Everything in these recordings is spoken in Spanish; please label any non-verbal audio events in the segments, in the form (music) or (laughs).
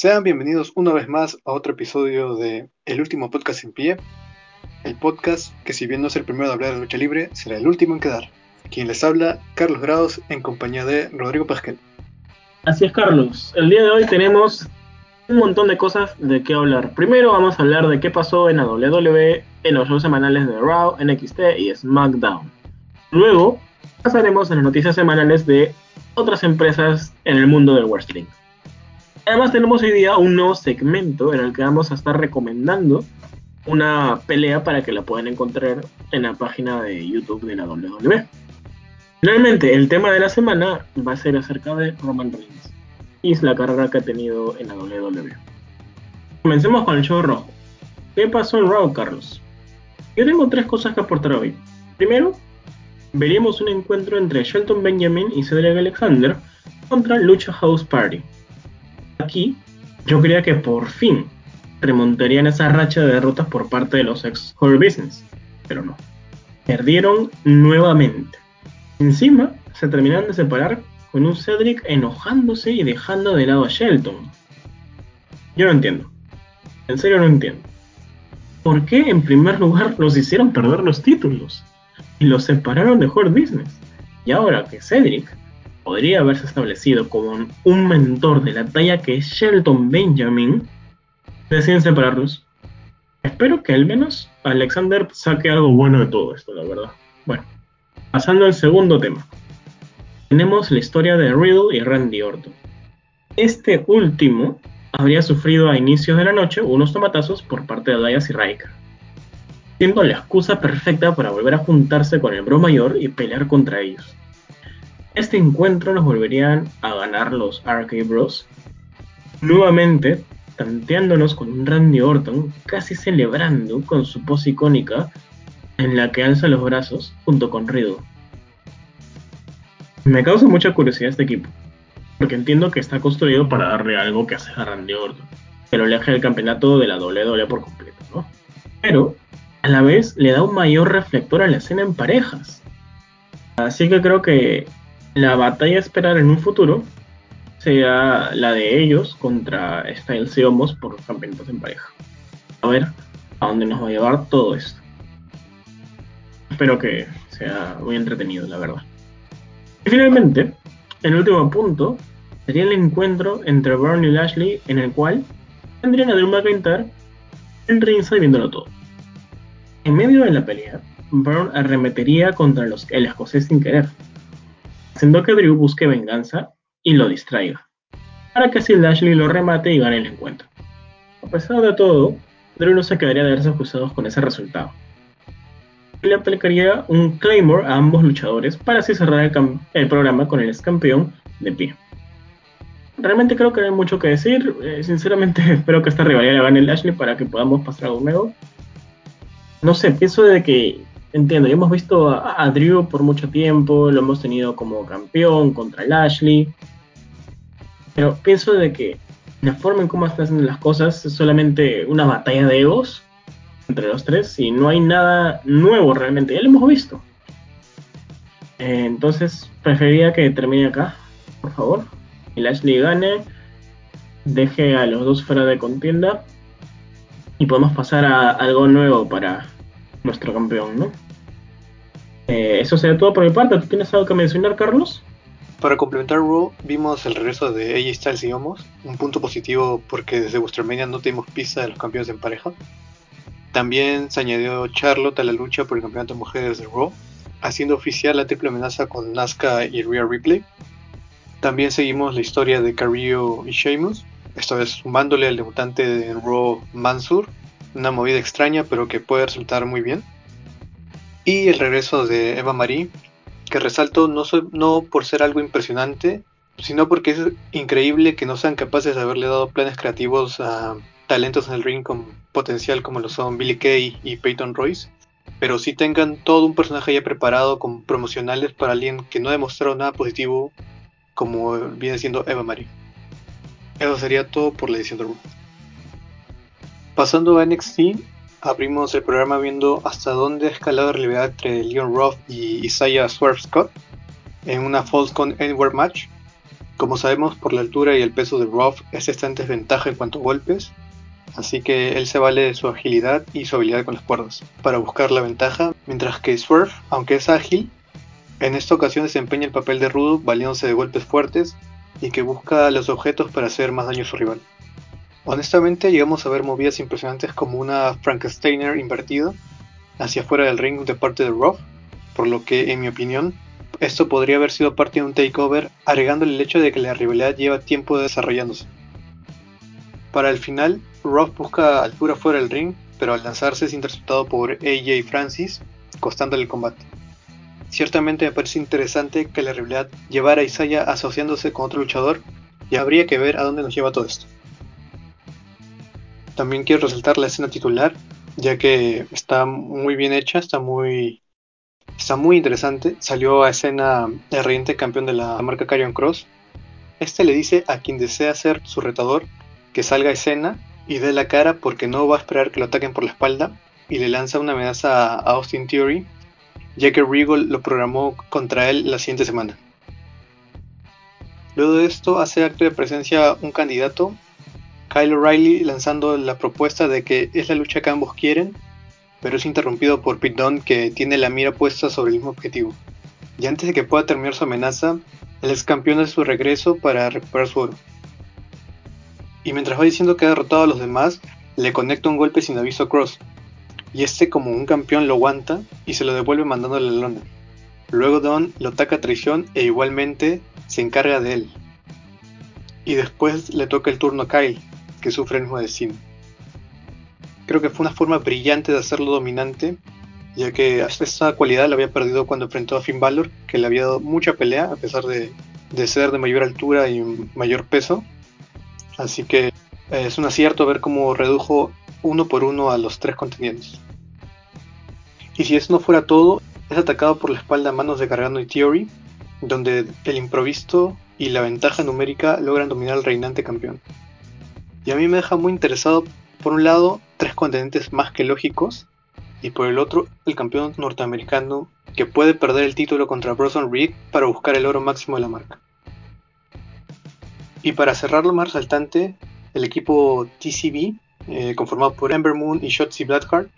Sean bienvenidos una vez más a otro episodio de El último podcast en pie. El podcast que si bien no es el primero de hablar de lucha libre, será el último en quedar. Quien les habla, Carlos Grados, en compañía de Rodrigo Pasquel. Así es, Carlos. El día de hoy tenemos un montón de cosas de qué hablar. Primero vamos a hablar de qué pasó en la WWE en los shows semanales de Raw, NXT y SmackDown. Luego pasaremos a las noticias semanales de otras empresas en el mundo del wrestling. Además tenemos hoy día un nuevo segmento en el que vamos a estar recomendando una pelea para que la puedan encontrar en la página de YouTube de la WWE. Finalmente, el tema de la semana va a ser acerca de Roman Reigns y es la carrera que ha tenido en la WWE. Comencemos con el show rojo. ¿Qué pasó en Raw, Carlos? Yo tengo tres cosas que aportar hoy. Primero, veríamos un encuentro entre Shelton Benjamin y Cedric Alexander contra Lucha House Party. Aquí, yo creía que por fin remontarían esa racha de derrotas por parte de los ex Horror Business, pero no. Perdieron nuevamente. Encima, se terminaron de separar con un Cedric enojándose y dejando de lado a Shelton. Yo no entiendo. En serio no entiendo. ¿Por qué en primer lugar los hicieron perder los títulos? Y los separaron de Horde Business. Y ahora que Cedric podría haberse establecido como un mentor de la talla que Shelton Benjamin, deciden separarlos. Espero que al menos Alexander saque algo bueno de todo esto, la verdad. Bueno, pasando al segundo tema. Tenemos la historia de Riddle y Randy Orton. Este último habría sufrido a inicios de la noche unos tomatazos por parte de Elias y Riker, siendo la excusa perfecta para volver a juntarse con el Bro Mayor y pelear contra ellos. Este encuentro nos volverían a ganar los RK Bros, nuevamente tanteándonos con un Randy Orton casi celebrando con su pose icónica en la que alza los brazos junto con Riddle. Me causa mucha curiosidad este equipo, porque entiendo que está construido para darle algo que hace a Randy Orton, que lo aleje del campeonato de la WWE por completo, ¿no? Pero a la vez le da un mayor reflector a la escena en parejas. Así que creo que la batalla a esperar en un futuro sea la de ellos contra Styles y Homos por los campeonatos en pareja. A ver a dónde nos va a llevar todo esto. Espero que sea muy entretenido, la verdad. Y finalmente, el último punto sería el encuentro entre Brown y Lashley, en el cual tendrían a Drew McIntyre en ringside viéndolo todo. En medio de la pelea, Brown arremetería contra los, el escocés sin querer, haciendo que Drew busque venganza y lo distraiga, para que así Lashley lo remate y gane el encuentro. A pesar de todo, Drew no se quedaría de verse acusados con ese resultado. Le aplicaría un Claymore a ambos luchadores para así cerrar el, el programa con el ex campeón de pie. Realmente creo que no hay mucho que decir. Eh, sinceramente (laughs) espero que esta rivalidad la gane Lashley para que podamos pasar algo nuevo. No sé, pienso de que entiendo, ya hemos visto a, Drew por mucho tiempo, lo hemos tenido como campeón contra Lashley, pero pienso de que la forma en cómo están las cosas es solamente una batalla de egos entre los tres y no hay nada nuevo realmente, ya lo hemos visto. Eh, entonces preferiría que termine acá, por favor, y Lashley gane, deje a los dos fuera de contienda y podemos pasar a algo nuevo para nuestro campeón, ¿no? Eh, eso sería todo por mi parte. ¿Tú tienes algo que mencionar, Carlos? Para complementar Raw, vimos el regreso de AJ Styles y Homos, un punto positivo porque desde WrestleMania no tuvimos pista de los campeones en pareja. También se añadió Charlotte a la lucha por el campeonato de mujeres de Raw, haciendo oficial la triple amenaza con Nazca y Rhea Ripley. También seguimos la historia de Carrillo y Sheamus, esta vez sumándole al debutante de Raw Mansur, una movida extraña pero que puede resultar muy bien. Y el regreso de Eva Marie, que resalto no, por ser algo impresionante, sino porque es increíble que no sean capaces de haberle dado planes creativos a talentos en el ring con potencial como lo son Billy Kay y Peyton Royce, pero sí tengan todo un personaje ya preparado con promocionales para alguien que no ha demostrado nada positivo como viene siendo Eva Marie. Eso sería todo por la edición de Raw. Pasando a NXT, abrimos el programa viendo hasta dónde ha escalado la rivalidad entre Leon Roth y Isaiah Swerve Scott en una False Con Anywhere match. Como sabemos, por la altura y el peso de Ruff, este está en desventaja en cuanto a golpes, así que él se vale de su agilidad y su habilidad con las cuerdas para buscar la ventaja, mientras que Swerve, aunque es ágil, en esta ocasión desempeña el papel de rudo valiéndose de golpes fuertes y que busca los objetos para hacer más daño a su rival. Honestamente llegamos a ver movidas impresionantes como una Frankensteiner invertida hacia fuera del ring de parte de Ruff, por lo que en mi opinión esto podría haber sido parte de un takeover agregándole el hecho de que la rivalidad lleva tiempo desarrollándose. Para el final, Ruff busca altura fuera del ring, pero al lanzarse es interceptado por AJ Francis, costándole el combate. Ciertamente me parece interesante que la rivalidad llevara a Isaiah asociándose con otro luchador y habría que ver a dónde nos lleva todo esto. También quiero resaltar la escena titular, ya que está muy bien hecha, está muy está muy interesante. Salió a escena el reyente campeón de la marca Carrion Cross. Este le dice a quien desea ser su retador que salga a escena y dé la cara porque no va a esperar que lo ataquen por la espalda y le lanza una amenaza a Austin Theory, ya que Regal lo programó contra él la siguiente semana. Luego de esto hace acto de presencia un candidato Kyle O'Reilly lanzando la propuesta de que es la lucha que ambos quieren, pero es interrumpido por Pete Dunne que tiene la mira puesta sobre el mismo objetivo. Y antes de que pueda terminar su amenaza, el ex campeón hace su regreso para recuperar su oro. Y mientras va diciendo que ha derrotado a los demás, le conecta un golpe sin aviso a Cross. Y este como un campeón lo aguanta y se lo devuelve mandándole a la lona. Luego Don lo ataca a traición e igualmente se encarga de él. Y después le toca el turno a Kyle, que sufre el destino. Creo que fue una forma brillante de hacerlo dominante, ya que esa cualidad la había perdido cuando enfrentó a Finn Balor, que le había dado mucha pelea a pesar de, ser de mayor altura y mayor peso. Así que eh, es un acierto ver cómo redujo uno por uno a los tres contendientes. Y si eso no fuera todo, es atacado por la espalda a manos de Gargano y Theory, donde el improviso y la ventaja numérica logran dominar al reinante campeón. Y a mí me deja muy interesado, por un lado, tres contendientes más que lógicos, y por el otro, el campeón norteamericano que puede perder el título contra Bronson Reed para buscar el oro máximo de la marca. Y para cerrar lo más resaltante, el equipo TCB, eh, conformado por Ember Moon y Shotzi Blackheart,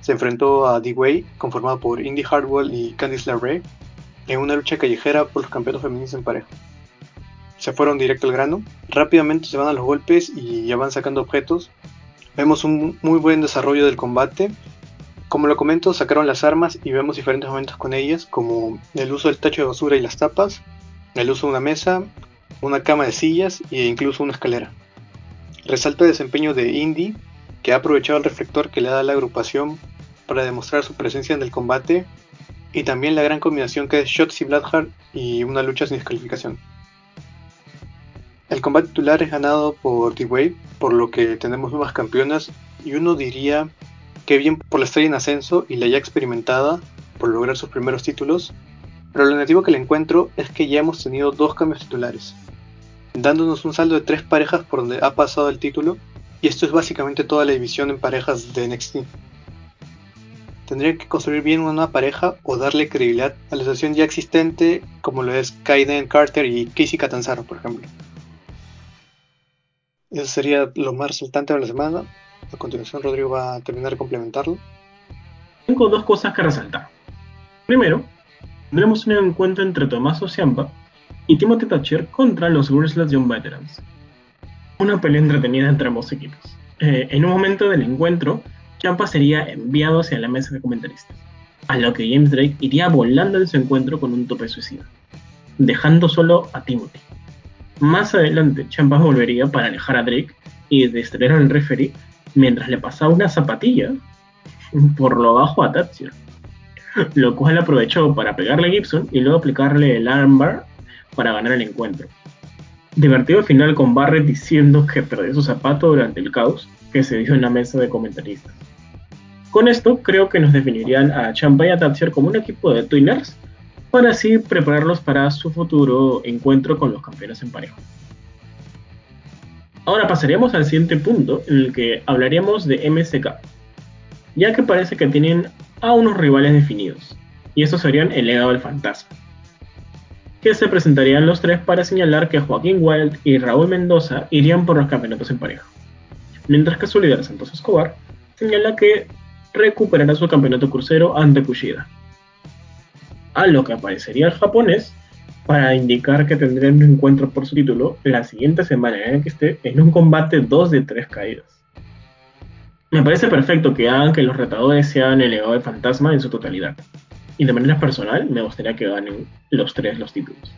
se enfrentó a D-Way, conformado por Indy Hardwell y Candice LeRae, en una lucha callejera por los campeonatos femeninos en pareja se fueron directo al grano. Rápidamente se van a los golpes y ya van sacando objetos. Vemos un muy buen desarrollo del combate. Como lo comento, sacaron las armas y vemos diferentes momentos con ellas, como el uso del tacho de basura y las tapas, el uso de una mesa, una cama de sillas e incluso una escalera. Resalta el desempeño de Indy, que ha aprovechado el reflector que le da la agrupación para demostrar su presencia en el combate, y también la gran combinación que es Shotzi Blackheart y una lucha sin descalificación. El combate titular es ganado por D-Wave, por lo que tenemos nuevas campeonas y uno diría que bien por la estrella en ascenso y la ya experimentada por lograr sus primeros títulos, pero lo negativo que le encuentro es que ya hemos tenido dos cambios titulares, dándonos un saldo de tres parejas por donde ha pasado el título y esto es básicamente toda la división en parejas de NXT. Tendría que construir bien una nueva pareja o darle credibilidad a la asociación ya existente como lo es Kaiden Carter y Casey Catanzaro por ejemplo. Eso sería lo más resultante de la semana. A continuación, Rodrigo va a terminar de complementarlo. Tengo dos cosas que resaltar. Primero, tendremos un encuentro entre Tommaso Ciampa y Timothy Thatcher contra los Grizzlies Young Veterans. Una pelea entretenida entre ambos equipos. Eh, en un momento del encuentro, Ciampa sería enviado hacia la mesa de comentaristas, a lo que James Drake iría volando en su encuentro con un tope suicida, dejando solo a Timothy. Más adelante, Champa volvería para alejar a Drake y distraer al referee mientras le pasaba una zapatilla por lo bajo a Thatcher, lo cual aprovechó para pegarle a Gibson y luego aplicarle el armbar para ganar el encuentro. Divertido final con Barrett diciendo que perdió su zapato durante el caos que se dio en la mesa de comentaristas. Con esto creo que nos definirían a Champa y a Thatcher como un equipo de twiners para así prepararlos para su futuro encuentro con los campeones en pareja. Ahora pasaríamos al siguiente punto en el que hablaríamos de MSK, ya que parece que tienen a unos rivales definidos, y estos serían el legado del fantasma. que se presentarían los tres para señalar que Joaquín Wild y Raúl Mendoza irían por los campeonatos en pareja. Mientras que su líder Santos Escobar señala que recuperará su campeonato crucero ante Kushida. A lo que aparecería el japonés para indicar que tendrían un encuentro por su título la siguiente semana en que esté en un combate 2 de 3 caídas. Me parece perfecto que hagan que los retadores sean el legado de fantasma en su totalidad. Y de manera personal, me gustaría que ganen los tres los títulos.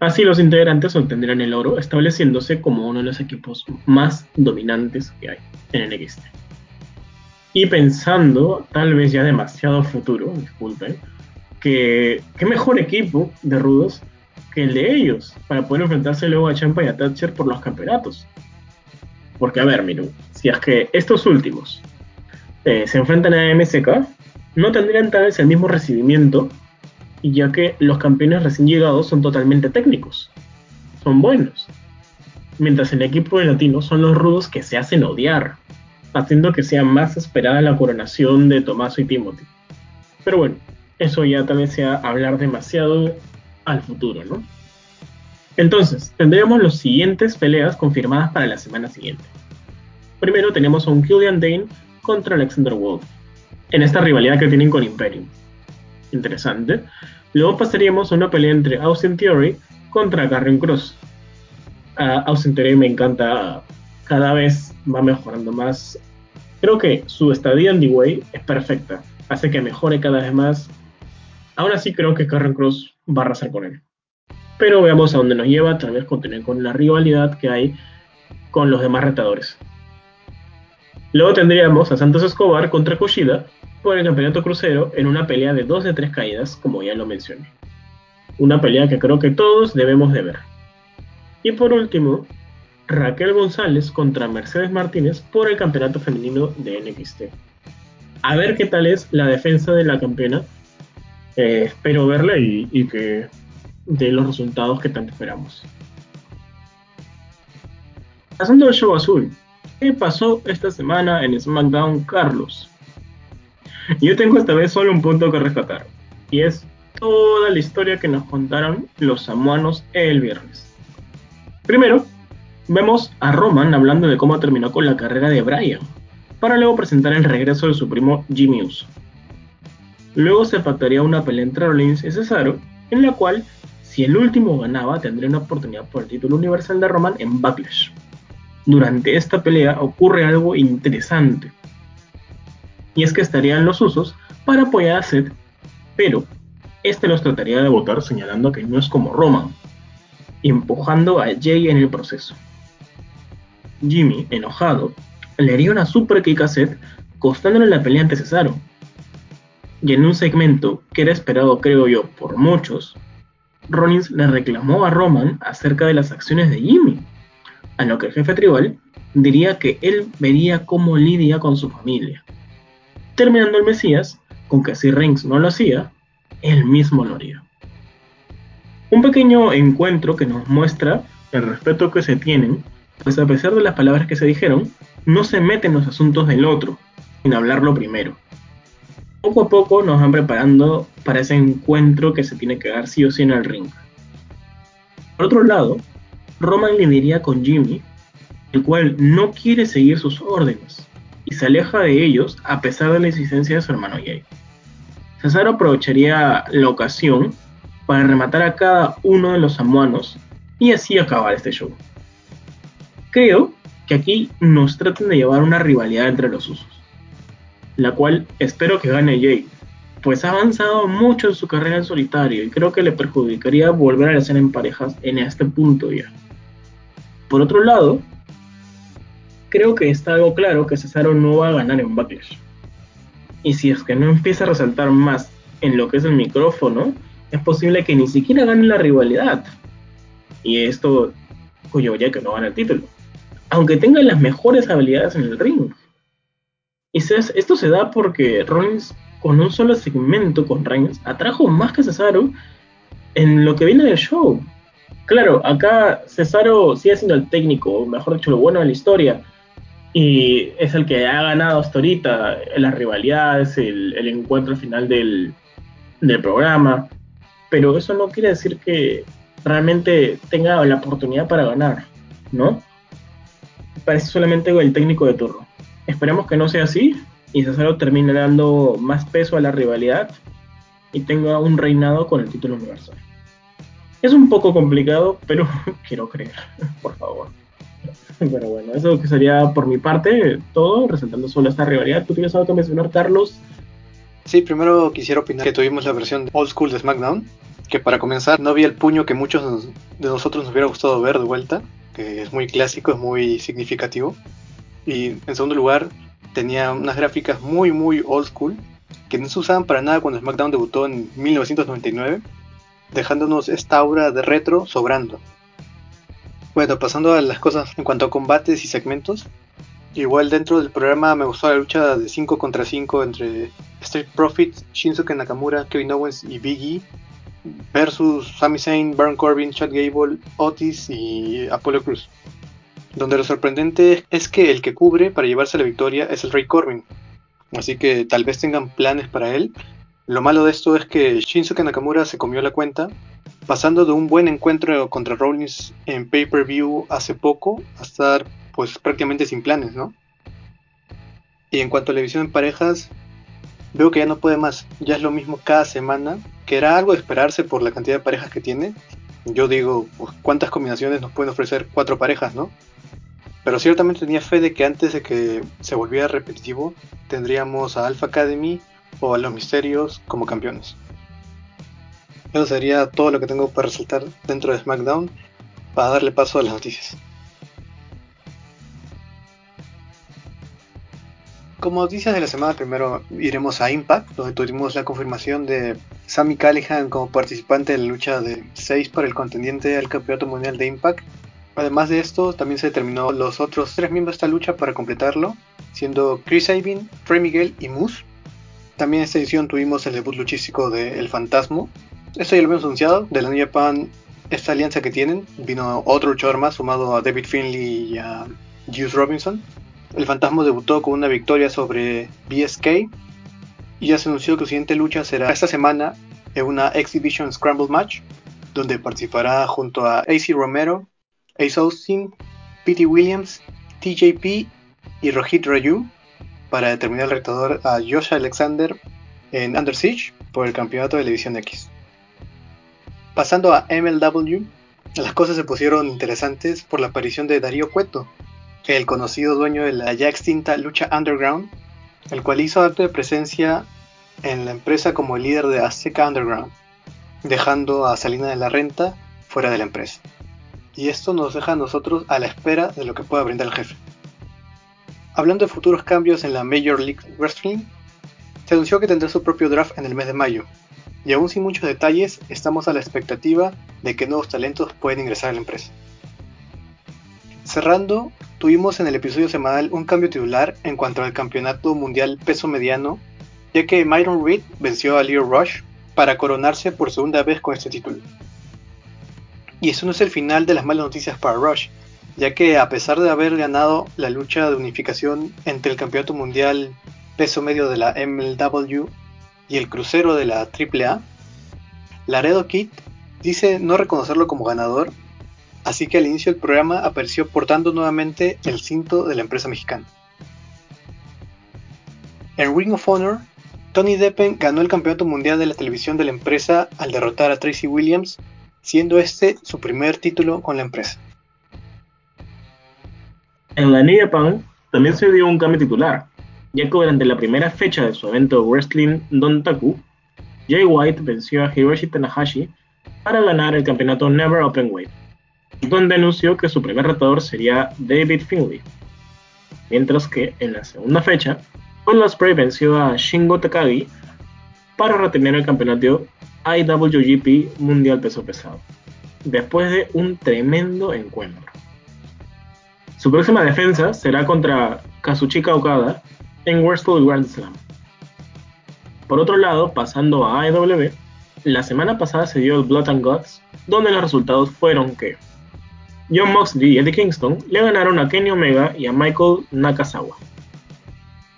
Así los integrantes obtendrán el oro, estableciéndose como uno de los equipos más dominantes que hay en el NXT. Y pensando, tal vez ya demasiado futuro, disculpen, que mejor equipo de rudos que el de ellos para poder enfrentarse luego a Champa y a Thatcher por los campeonatos. Porque, a ver, miren, si es que estos últimos eh, se enfrentan a MSK, no tendrían tal vez el mismo recibimiento, ya que los campeones recién llegados son totalmente técnicos, son buenos. Mientras el equipo de latino son los rudos que se hacen odiar, haciendo que sea más esperada la coronación de Tomaso y Timothy. Pero bueno, eso ya vez sea hablar demasiado al futuro, ¿no? Entonces, tendríamos las siguientes peleas confirmadas para la semana siguiente. Primero tenemos a un Killian Dane contra Alexander Wolf, en esta rivalidad que tienen con Imperium. Interesante. Luego pasaríamos a una pelea entre Austin Theory contra Garren Cross. Austin Theory me encanta, cada vez va mejorando más. Creo que su estadía en D-Way es perfecta, hace que mejore cada vez más Ahora sí creo que Karen Cross va a arrasar con él. Pero veamos a dónde nos lleva, tal vez continuar con la rivalidad que hay con los demás retadores. Luego tendríamos a Santos Escobar contra Kushida por el campeonato crucero en una pelea de 2 de 3 caídas, como ya lo mencioné. Una pelea que creo que todos debemos de ver. Y por último, Raquel González contra Mercedes Martínez por el campeonato femenino de NXT. A ver qué tal es la defensa de la campeona eh, espero verla y, que dé los resultados que tanto esperamos. Pasando al show azul, ¿qué pasó esta semana en SmackDown Carlos? Yo tengo esta vez solo un punto que rescatar, y es toda la historia que nos contaron los samuanos el viernes. Primero, vemos a Roman hablando de cómo terminó con la carrera de Bryan, para luego presentar el regreso de su primo Jimmy Uso. Luego se pactaría una pelea entre Rollins y Cesaro, en la cual, si el último ganaba, tendría una oportunidad por el título universal de Roman en Backlash. Durante esta pelea ocurre algo interesante, y es que estarían los usos para apoyar a Seth, pero este los trataría de votar señalando que no es como Roman, empujando a Jay en el proceso. Jimmy, enojado, le haría una super kick a Seth, costándole la pelea ante Cesaro, y en un segmento que era esperado, creo yo, por muchos, Rollins le reclamó a Roman acerca de las acciones de Jimmy, a lo que el jefe tribal diría que él vería cómo lidia con su familia. Terminando el Mesías con que si Reigns no lo hacía, él mismo lo haría. Un pequeño encuentro que nos muestra el respeto que se tienen, pues a pesar de las palabras que se dijeron, no se meten en los asuntos del otro, sin hablarlo primero poco a poco nos van preparando para ese encuentro que se tiene que dar sí o sí en el ring. Por otro lado, Roman lidiaría con Jimmy, el cual no quiere seguir sus órdenes y se aleja de ellos a pesar de la insistencia de su hermano Jay. Cesaro aprovecharía la ocasión para rematar a cada uno de los samuanos y así acabar este show. Creo que aquí nos tratan de llevar una rivalidad entre los usos la cual espero que gane Jay, pues ha avanzado mucho en su carrera en solitario y creo que le perjudicaría volver a la escena en parejas en este punto ya. Por otro lado, creo que está algo claro que Cesaro no va a ganar en Backlash. Y si es que no empieza a resaltar más en lo que es el micrófono, es posible que ni siquiera gane la rivalidad. Y esto ya que no gana el título. Aunque tenga las mejores habilidades en el ring. Y esto se da porque Rollins, con un solo segmento con Reigns, atrajo más que Cesaro en lo que viene del show. Claro, acá Cesaro sigue siendo el técnico, mejor dicho, lo bueno de la historia. Y es el que ha ganado hasta ahorita las rivalidades, el, el encuentro final del, del programa. pero eso no quiere decir que realmente tenga la oportunidad para ganar, ¿no? Parece solamente el técnico de turno. Esperemos que no sea así y Cesaro termine dando más peso a la rivalidad y tenga un reinado con el título universal. Es un poco complicado, pero (laughs) quiero creer, por favor. Pero bueno, eso que sería por mi parte todo, resaltando solo esta rivalidad. ¿Tú tienes algo que mencionar, Carlos? Sí, primero quisiera opinar que tuvimos la versión old school de SmackDown, que para comenzar no vi el puño que muchos de nosotros nos hubiera gustado ver de vuelta, que es muy clásico, es muy significativo. Y en segundo lugar, tenía unas gráficas muy, muy old school, que no se usaban para nada cuando SmackDown debutó en 1999, dejándonos esta aura de retro sobrando. Bueno, pasando a las cosas en cuanto a combates y segmentos, igual dentro del programa me gustó la lucha de 5 contra 5 entre Street Profits, Shinsuke Nakamura, Kevin Owens y Big E versus Sami Zayn, Baron Corbin, Chad Gable, Otis y Apollo Cruz. Donde lo sorprendente es que el que cubre para llevarse la victoria es el Rey Corbin. Así que tal vez tengan planes para él. Lo malo de esto es que Shinsuke Nakamura se comió la cuenta, pasando de un buen encuentro contra Rollins en pay-per-view hace poco a estar pues prácticamente sin planes, ¿no? Y en cuanto a la división en parejas, veo que ya no puede más. Ya es lo mismo cada semana, que era algo de esperarse por la cantidad de parejas que tiene. Yo digo, pues, ¿cuántas combinaciones nos pueden ofrecer cuatro parejas, no? Pero ciertamente tenía fe de que antes de que se volviera repetitivo, tendríamos a Alpha Academy o a los Misterios como campeones. Eso sería todo lo que tengo para resaltar dentro de SmackDown para darle paso a las noticias. Como noticias de la semana, primero iremos a Impact, donde tuvimos la confirmación de Sammy Callihan como participante en la lucha de 6 para el contendiente al Campeonato Mundial de Impact Además de esto, también se determinó los otros tres miembros de esta lucha para completarlo, siendo Chris Sabin, Trey Miguel y Moose. También en esta edición tuvimos el debut luchístico de El Fantasma. Esto ya lo habíamos anunciado, de la New Japan, esta alianza que tienen. Vino otro luchador más sumado a David Finley y a Juice Robinson. El Fantasma debutó con una victoria sobre BSK y ya se anunció que su siguiente lucha será esta semana en una Exhibition Scramble Match, donde participará junto a AC Romero, Ace Austin, Pete Williams, TJP y Rohit Raju para determinar el retador a Josh Alexander en Under Siege por el campeonato de la División X. Pasando a MLW, las cosas se pusieron interesantes por la aparición de Darío Cueto, el conocido dueño de la ya extinta lucha underground, el cual hizo acto de presencia en la empresa como el líder de Azteca Underground, dejando a Salina de la Renta fuera de la empresa y esto nos deja a nosotros a la espera de lo que pueda brindar el jefe. Hablando de futuros cambios en la Major League Wrestling, se anunció que tendrá su propio draft en el mes de mayo, y aún sin muchos detalles, estamos a la expectativa de que nuevos talentos pueden ingresar a la empresa. Cerrando, tuvimos en el episodio semanal un cambio titular en cuanto al campeonato mundial peso mediano, ya que Myron Reed venció a Leo Rush para coronarse por segunda vez con este título. Y eso no es el final de las malas noticias para Rush, ya que a pesar de haber ganado la lucha de unificación entre el campeonato mundial peso medio de la MLW y el crucero de la AAA, Laredo Kid dice no reconocerlo como ganador, así que al inicio del programa apareció portando nuevamente el cinto de la empresa mexicana. En Ring of Honor, Tony Deppen ganó el campeonato mundial de la televisión de la empresa al derrotar a Tracy Williams siendo este su primer título con la empresa. En la New Japan también se dio un cambio titular, ya que durante la primera fecha de su evento Wrestling Don Taku, Jay White venció a Hiroshi Tanahashi para ganar el campeonato Never Open Weight, donde anunció que su primer retador sería David Finley. Mientras que en la segunda fecha, Paul Spray venció a Shingo Takagi para retener el campeonato IWGP Mundial Peso Pesado, después de un tremendo encuentro. Su próxima defensa será contra Kazuchika Okada en World Grand Slam. Por otro lado, pasando a AEW, la semana pasada se dio el Blood and Guts, donde los resultados fueron que John Moxley y Eddie Kingston le ganaron a Kenny Omega y a Michael Nakazawa.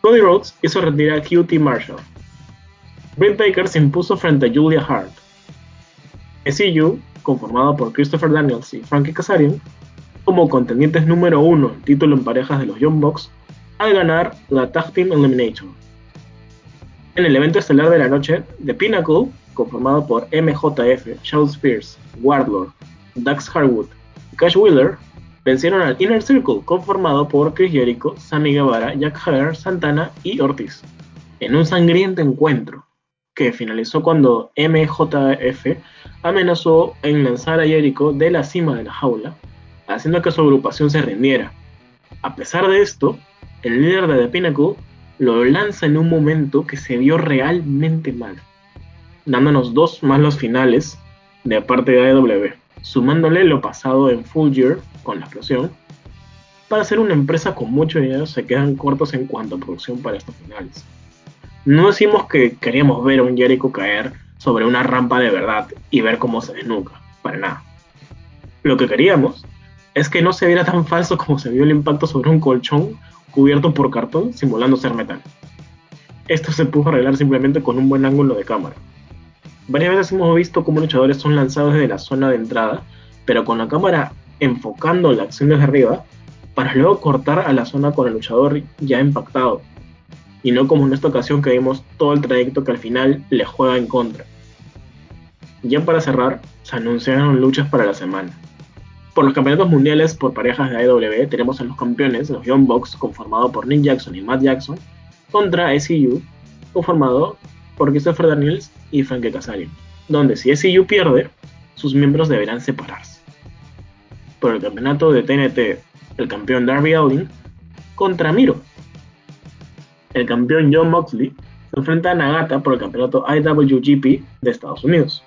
Cody Rhodes hizo retirar a QT Marshall Britt Baker se impuso frente a Julia Hart. SCU, conformado por Christopher Daniels y Frankie Kazarian, como contendientes número uno en título en parejas de los Young Bucks al ganar la Tag Team Elimination. En el evento estelar de la noche, The Pinnacle, conformado por MJF, Shawn Spears, Wardlord, Dax Harwood Cash Wheeler, vencieron al Inner Circle, conformado por Chris Jericho, Sammy Guevara, Jack Hager, Santana y Ortiz, en un sangriento encuentro que finalizó cuando MJF amenazó en lanzar a Jericho de la cima de la jaula, haciendo que su agrupación se rindiera. A pesar de esto, el líder de The Pinnacle lo lanza en un momento que se vio realmente mal, dándonos dos malos finales de parte de AEW, sumándole lo pasado en Full Year con la explosión. Para ser una empresa con mucho dinero se quedan cortos en cuanto a producción para estos finales. No decimos que queríamos ver a un Jericho caer sobre una rampa de verdad y ver cómo se desnuca, para nada. Lo que queríamos es que no se viera tan falso como se vio el impacto sobre un colchón cubierto por cartón simulando ser metal. Esto se pudo arreglar simplemente con un buen ángulo de cámara. Varias veces hemos visto cómo luchadores son lanzados desde la zona de entrada, pero con la cámara enfocando la acción desde arriba, para luego cortar a la zona con el luchador ya impactado, y no como en esta ocasión que vimos todo el trayecto que al final le juega en contra. Ya para cerrar, se anunciaron luchas para la semana. Por los campeonatos mundiales por parejas de AEW tenemos a los campeones, los Young Bucks, conformado por Nick Jackson y Matt Jackson, contra SCU, conformado por Christopher Daniels y Frank Kazarian, donde si SCU pierde, sus miembros deberán separarse. Por el campeonato de TNT, el campeón Darby Allin contra Miro. El campeón John Moxley se enfrenta a Nagata por el campeonato IWGP de Estados Unidos.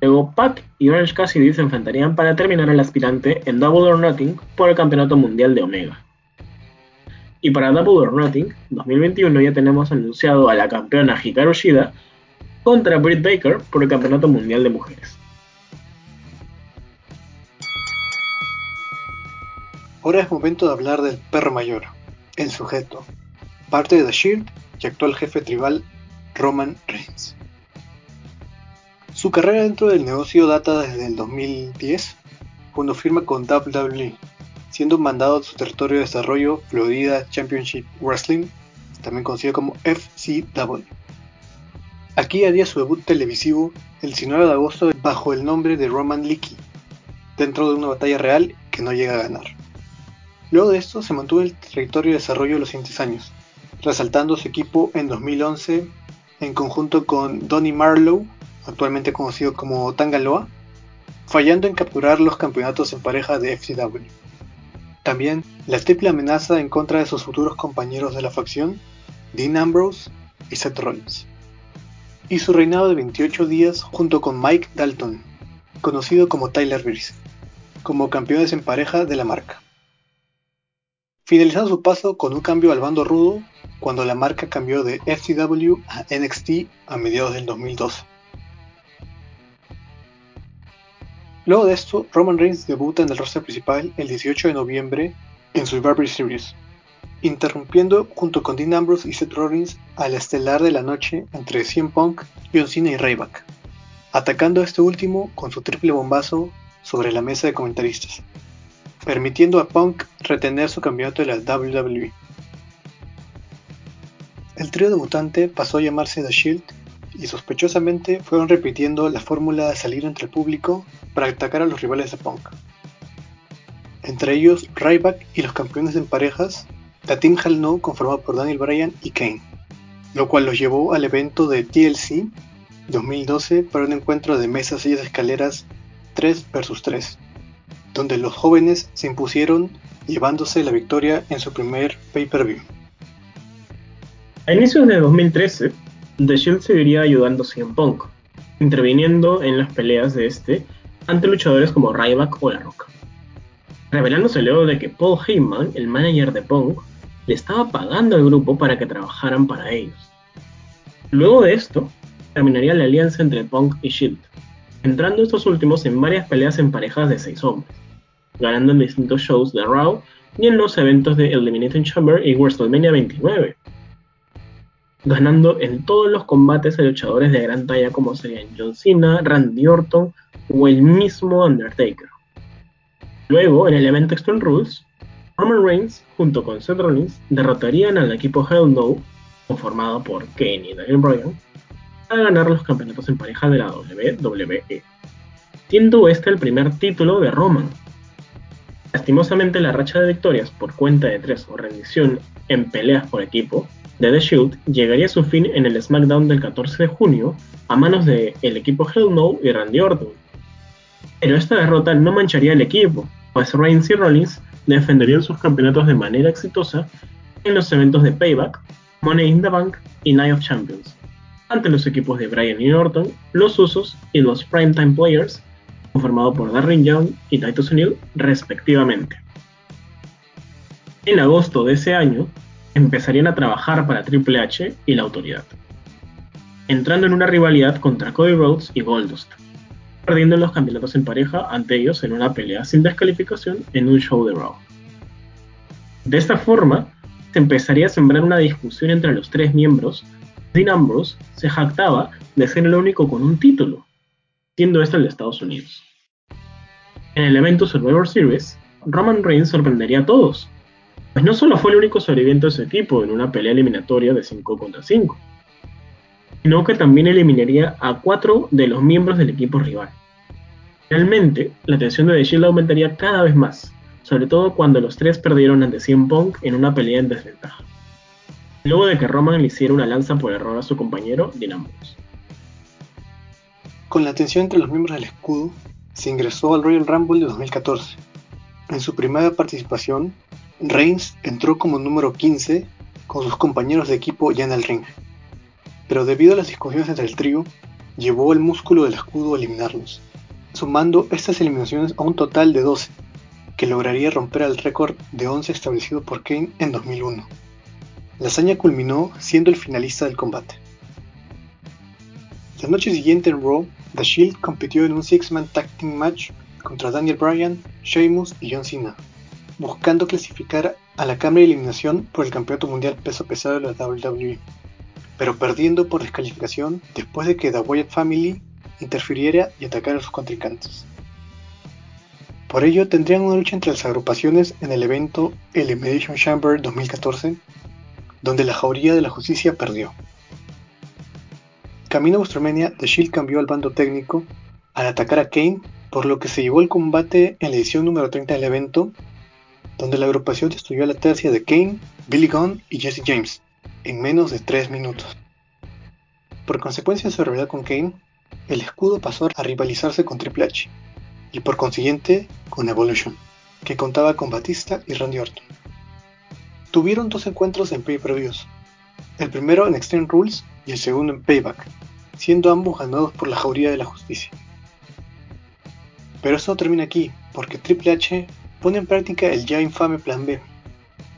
Luego Pac y Orange Cassidy se enfrentarían para terminar el aspirante en Double or Nothing por el Campeonato Mundial de Omega. Y para Double or Nothing 2021 ya tenemos anunciado a la campeona Hikaru Shida contra Britt Baker por el Campeonato Mundial de Mujeres. Ahora es momento de hablar del perro mayor, el sujeto, parte de The Shield y actual jefe tribal Roman Reigns. Su carrera dentro del negocio data desde el 2010, cuando firma con WWE, siendo mandado a su territorio de desarrollo Florida Championship Wrestling, también conocido como FCW. Aquí haría su debut televisivo el 19 de agosto bajo el nombre de Roman Leakey, dentro de una batalla real que no llega a ganar. Luego de esto se mantuvo en el territorio de desarrollo los siguientes años, resaltando su equipo en 2011 en conjunto con Donny Marlowe actualmente conocido como Tangaloa, fallando en capturar los campeonatos en pareja de FCW. También la triple amenaza en contra de sus futuros compañeros de la facción, Dean Ambrose y Seth Rollins. Y su reinado de 28 días junto con Mike Dalton, conocido como Tyler Breeze, como campeones en pareja de la marca. Finalizando su paso con un cambio al bando rudo cuando la marca cambió de FCW a NXT a mediados del 2012. Luego de esto, Roman Reigns debuta en el roster principal el 18 de noviembre en Survivor Series, interrumpiendo junto con Dean Ambrose y Seth Rollins al estelar de la noche entre CM Punk, John Cena y Ryback, atacando a este último con su triple bombazo sobre la mesa de comentaristas, permitiendo a Punk retener su campeonato de la WWE. El trío debutante pasó a llamarse The Shield y sospechosamente fueron repitiendo la fórmula de salir entre el público para atacar a los rivales de Punk. Entre ellos Ryback y los campeones en parejas, la Team Hell No conformada por Daniel Bryan y Kane, lo cual los llevó al evento de TLC 2012 para un encuentro de mesas y escaleras 3 vs 3, donde los jóvenes se impusieron llevándose la victoria en su primer pay-per-view. A inicios de 2013, The Shield seguiría ayudando a CM Punk, interviniendo en las peleas de este ante luchadores como Ryback o La Roca, revelándose luego de que Paul Heyman, el manager de Punk, le estaba pagando al grupo para que trabajaran para ellos. Luego de esto, terminaría la alianza entre Punk y Shield, entrando estos últimos en varias peleas en parejas de seis hombres, ganando en distintos shows de Raw y en los eventos de Elimination Chamber y WrestleMania 29 ganando en todos los combates a luchadores de gran talla como serían John Cena, Randy Orton o el mismo Undertaker. Luego, en el evento Extreme Rules, Roman Reigns junto con Seth Rollins derrotarían al equipo Hell No, conformado por Kane y Daniel Bryan, para ganar los campeonatos en pareja de la WWE, siendo este el primer título de Roman. Lastimosamente la racha de victorias por cuenta de tres o rendición en peleas por equipo de The Shield llegaría a su fin en el SmackDown del 14 de junio a manos del el equipo Hell No y Randy Orton. Pero esta derrota no mancharía el equipo, pues Reigns y Rollins defenderían sus campeonatos de manera exitosa en los eventos de Payback, Money in the Bank y Night of Champions, ante los equipos de Bryan y Orton, los Usos y los Primetime Players, conformado por Darren Young y Titus O'Neill respectivamente. En agosto de ese año, empezarían a trabajar para Triple H y la autoridad, entrando en una rivalidad contra Cody Rhodes y Goldust, perdiendo los campeonatos en pareja ante ellos en una pelea sin descalificación en un show de Raw. De esta forma, se empezaría a sembrar una discusión entre los tres miembros. Dean Ambrose se jactaba de ser el único con un título, siendo este el de Estados Unidos. En el evento Survivor Series, Roman Reigns sorprendería a todos, pues no solo fue el único sobreviviente de su equipo en una pelea eliminatoria de 5 contra 5, sino que también eliminaría a 4 de los miembros del equipo rival. Finalmente, la tensión de The Shield aumentaría cada vez más, sobre todo cuando los tres perdieron ante CM Punk en una pelea en desventaja, luego de que Roman le hiciera una lanza por error a su compañero Dean Ambrose. Con la tensión entre los miembros del escudo, se ingresó al Royal Rumble de 2014. En su primera participación, Reigns entró como número 15 con sus compañeros de equipo ya en el ring, pero debido a las discusiones entre el trío, llevó el músculo del escudo a eliminarlos, sumando estas eliminaciones a un total de 12, que lograría romper el récord de 11 establecido por Kane en 2001. La hazaña culminó siendo el finalista del combate. La noche siguiente en Raw, The Shield compitió en un six-man tag team match contra Daniel Bryan, Sheamus y John Cena, buscando clasificar a la cámara de eliminación por el campeonato mundial peso pesado de la WWE, pero perdiendo por descalificación después de que The Wyatt Family interfiriera y atacara a sus contrincantes. Por ello, tendrían una lucha entre las agrupaciones en el evento Elimination Chamber 2014, donde la jauría de la justicia perdió. Camino a WrestleMania, The Shield cambió al bando técnico al atacar a Kane, por lo que se llevó el combate en la edición número 30 del evento, donde la agrupación destruyó la tercia de Kane, Billy Gunn y Jesse James, en menos de 3 minutos. Por consecuencia de su rivalidad con Kane, el escudo pasó a rivalizarse con Triple H, y por consiguiente con Evolution, que contaba con Batista y Randy Orton. Tuvieron dos encuentros en pay-per-views, el primero en Extreme Rules y el segundo en Payback, siendo ambos ganados por la Jauría de la Justicia. Pero esto no termina aquí, porque Triple H pone en práctica el ya infame Plan B.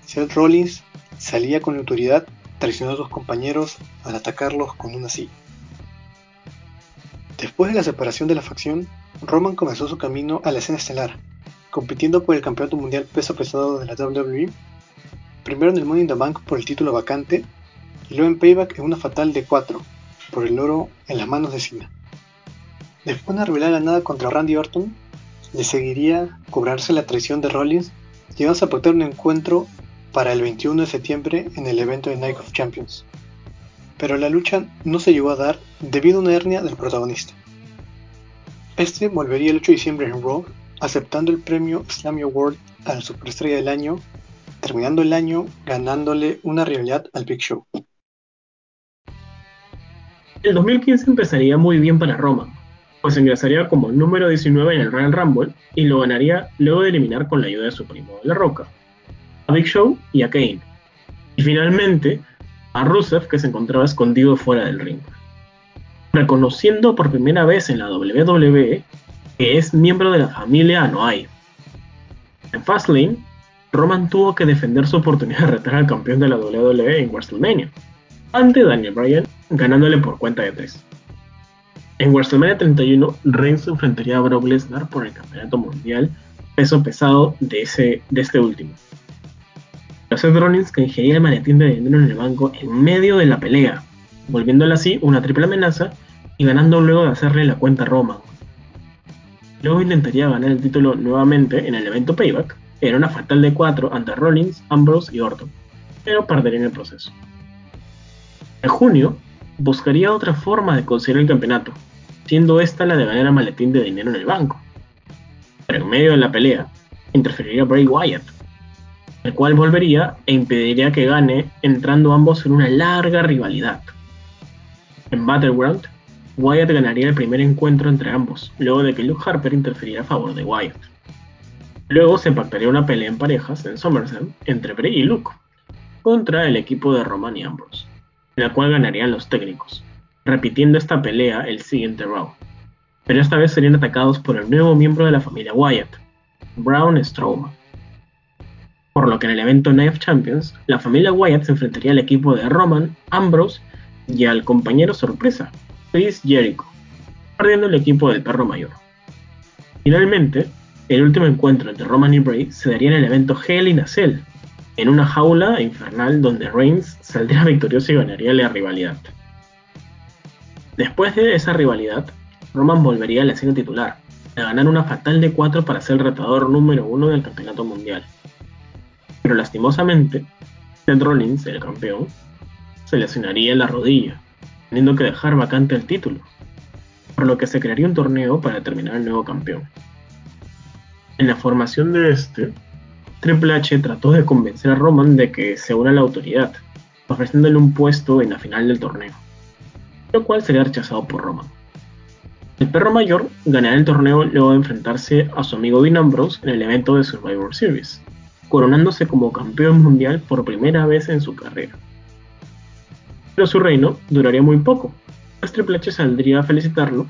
Seth Rollins salía con la autoridad traicionando a sus compañeros al atacarlos con una silla. Después de la separación de la facción, Roman comenzó su camino a la escena estelar, compitiendo por el campeonato mundial peso pesado de la WWE, primero en el Money in the Bank por el título vacante, y luego en Payback en una fatal de 4, por el oro en las manos de Cena. Después de una rivalidad ganada contra Randy Orton, le seguiría cobrarse la traición de Rollins, llegándose a pactar un encuentro para el 21 de septiembre en el evento de Night of Champions. Pero la lucha no se llegó a dar debido a una hernia del protagonista. Este volvería el 8 de diciembre en Raw, aceptando el premio Slammy Award a la superestrella del año, terminando el año ganándole una rivalidad al Big Show. El 2015 empezaría muy bien para Roman, pues ingresaría como número 19 en el Royal Rumble y lo ganaría luego de eliminar con la ayuda de su primo la Roca, a Big Show y a Kane, y finalmente a Rusev que se encontraba escondido fuera del ring reconociendo por primera vez en la WWE que es miembro de la familia Anoa'i. En Fastlane, Roman tuvo que defender su oportunidad de retar al campeón de la WWE en WrestleMania, ante Daniel Bryan, ganándole por cuenta de 3. En WrestleMania 31, Reigns enfrentaría a Brock Lesnar por el campeonato mundial peso pesado de, ese, de este último. Seth Rollins canjearía el maletín de dinero en el banco en medio de la pelea, volviéndola así una triple amenaza y ganando luego de hacerle la cuenta a Roman. Luego intentaría ganar el título nuevamente en el evento Payback, era una fatal de 4 ante Rollins, Ambrose y Orton, pero perdería en el proceso. En junio, buscaría otra forma de conseguir el campeonato, siendo esta la de ganar maletín de dinero en el banco. Pero en medio de la pelea, interferiría Bray Wyatt, el cual volvería e impediría que gane, entrando ambos en una larga rivalidad. En Battleground, Wyatt ganaría el primer encuentro entre ambos, luego de que Luke Harper interferiera a favor de Wyatt. Luego se pactaría una pelea en parejas en SummerSlam entre Bray y Luke contra el equipo de Roman y Ambrose, en la cual ganarían los técnicos, repitiendo esta pelea el siguiente round. Pero esta vez serían atacados por el nuevo miembro de la familia Wyatt, Braun Strowman. Por lo que en el evento Night of Champions, la familia Wyatt se enfrentaría al equipo de Roman, Ambrose y al compañero sorpresa, Chris Jericho, perdiendo el equipo del perro mayor. Finalmente, el último encuentro entre Roman y Bray se daría en el evento Hell in a Cell, en una jaula infernal donde Reigns saldría victorioso y ganaría la rivalidad. Después de esa rivalidad, Roman volvería a la escena titular, a ganar una fatal de 4 para ser el retador número 1 del campeonato mundial. Pero lastimosamente, Seth Rollins, el campeón, se lesionaría la rodilla, teniendo que dejar vacante el título, por lo que se crearía un torneo para determinar el nuevo campeón. En la formación de este, Triple H trató de convencer a Roman de que se una a la autoridad, ofreciéndole un puesto en la final del torneo, lo cual sería rechazado por Roman. El perro mayor ganará el torneo luego de enfrentarse a su amigo Dean Ambrose en el evento de Survivor Series, coronándose como campeón mundial por primera vez en su carrera. Pero su reino duraría muy poco, pues Triple H saldría a felicitarlo,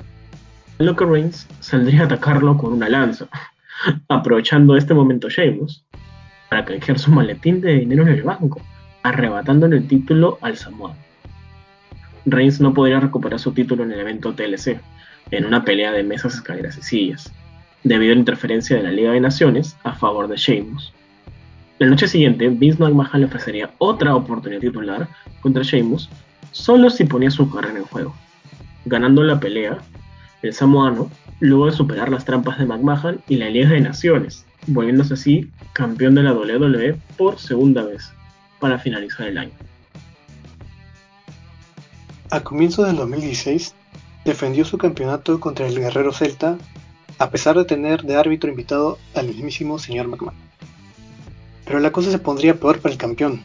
y lo que Reigns saldría a atacarlo con una lanza, (laughs) aprovechando este momento Sheamus para canjear su maletín de dinero en el banco, arrebatándole el título al Samoa. Reigns no podría recuperar su título en el evento TLC, en una pelea de mesas, escaleras y sillas, debido a la interferencia de la Liga de Naciones a favor de Sheamus. La noche siguiente, Vince McMahon le ofrecería otra oportunidad titular contra Sheamus, solo si ponía su carrera en juego. Ganando la pelea, el samoano luego de superar las trampas de McMahon y la Liga de Naciones, volviéndose así campeón de la WWE por segunda vez, para finalizar el año. A comienzos del 2016, defendió su campeonato contra el guerrero celta, a pesar de tener de árbitro invitado al mismísimo señor McMahon. Pero la cosa se pondría peor para el campeón,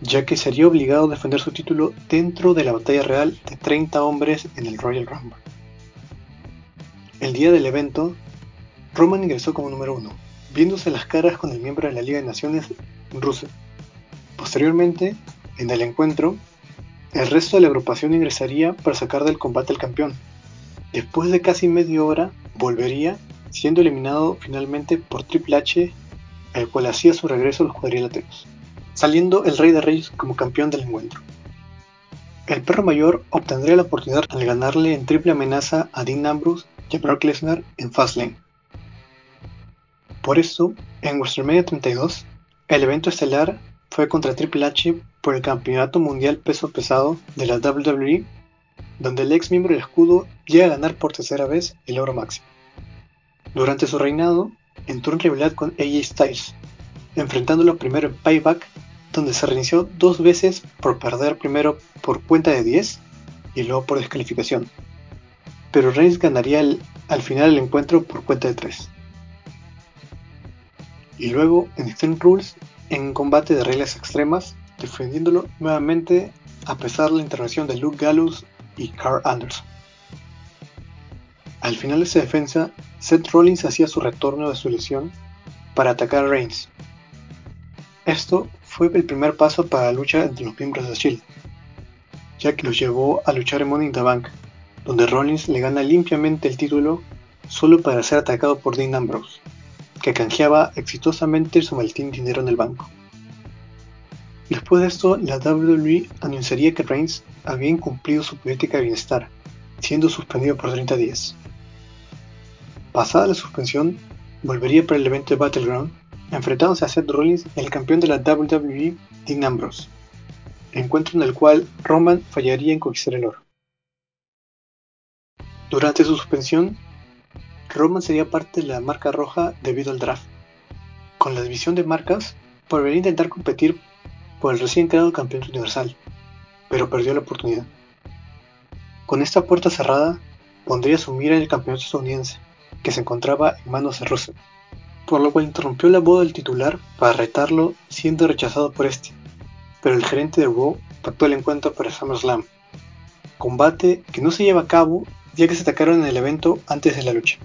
ya que sería obligado a defender su título dentro de la batalla real de 30 hombres en el Royal Rumble. El día del evento, Roman ingresó como número uno, viéndose las caras con el miembro de la Liga de Naciones, Rusev. Posteriormente, en el encuentro, el resto de la agrupación ingresaría para sacar del combate al campeón. Después de casi media hora, volvería, siendo eliminado finalmente por Triple H, el cual hacía su regreso a los cuadriláteros, saliendo el Rey de Reyes como campeón del encuentro. El perro mayor obtendría la oportunidad al ganarle en triple amenaza a Dean Ambrose y Brock Lesnar en Fastlane. Por eso, en WrestleMania 32, el evento estelar fue contra Triple H por el Campeonato Mundial Peso Pesado de la WWE, donde el ex miembro del escudo llega a ganar por tercera vez el oro máximo. Durante su reinado, entró en rivalidad con AJ Styles, enfrentándolo primero en Payback, donde se reinició dos veces por perder primero por cuenta de 10 y luego por descalificación pero Reigns ganaría al final el encuentro por cuenta de 3. Y luego en Extreme Rules, en combate de reglas extremas, defendiéndolo nuevamente a pesar de la intervención de Luke Gallows y Carl Anderson. Al final de esa defensa, Seth Rollins hacía su retorno de su lesión para atacar a Reigns. Esto fue el primer paso para la lucha entre los miembros de Shield, ya que los llevó a luchar en Money in the Bank, donde Rollins le gana limpiamente el título solo para ser atacado por Dean Ambrose, que canjeaba exitosamente su maletín dinero en el banco. Después de esto, la WWE anunciaría que Reigns había incumplido su política de bienestar, siendo suspendido por 30 días. Pasada la suspensión, volvería para el evento de Battleground, enfrentándose a Seth Rollins el campeón de la WWE, Dean Ambrose, encuentro en el cual Roman fallaría en conquistar el oro. Durante su suspensión, Roman sería parte de la marca roja debido al draft. Con la división de marcas, volvería a intentar competir por el recién creado campeón universal, pero perdió la oportunidad. Con esta puerta cerrada, pondría su mira en el campeonato estadounidense, que se encontraba en manos de Russell, por lo cual interrumpió la boda del titular para retarlo, siendo rechazado por este. Pero el gerente de Raw pactó el encuentro para SummerSlam, combate que no se lleva a cabo ya que se atacaron en el evento antes de la lucha.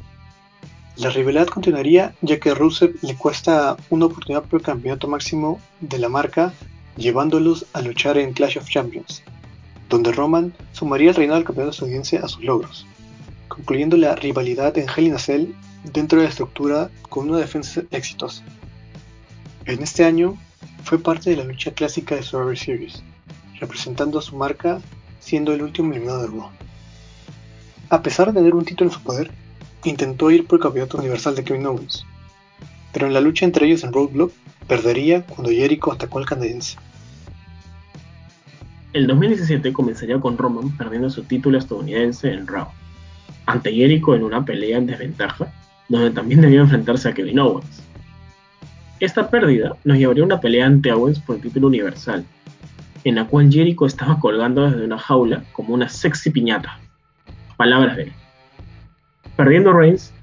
La rivalidad continuaría ya que Rusev le cuesta una oportunidad por el campeonato máximo de la marca llevándolos a luchar en Clash of Champions, donde Roman sumaría el reinado del campeonato estadounidense a sus logros, concluyendo la rivalidad en Hell in a Cell dentro de la estructura con una defensa exitosa. En este año fue parte de la lucha clásica de Survivor Series, representando a su marca siendo el último eliminado de Raw. A pesar de tener un título en su poder, intentó ir por el campeonato universal de Kevin Owens, pero en la lucha entre ellos en Roadblock perdería cuando Jericho atacó al canadiense. El 2017 comenzaría con Roman perdiendo su título estadounidense en Raw, ante Jericho en una pelea en desventaja, donde también debía enfrentarse a Kevin Owens. Esta pérdida nos llevaría a una pelea ante Owens por el título universal, en la cual Jericho estaba colgando desde una jaula como una sexy piñata. Palabras de él perdiendo Reigns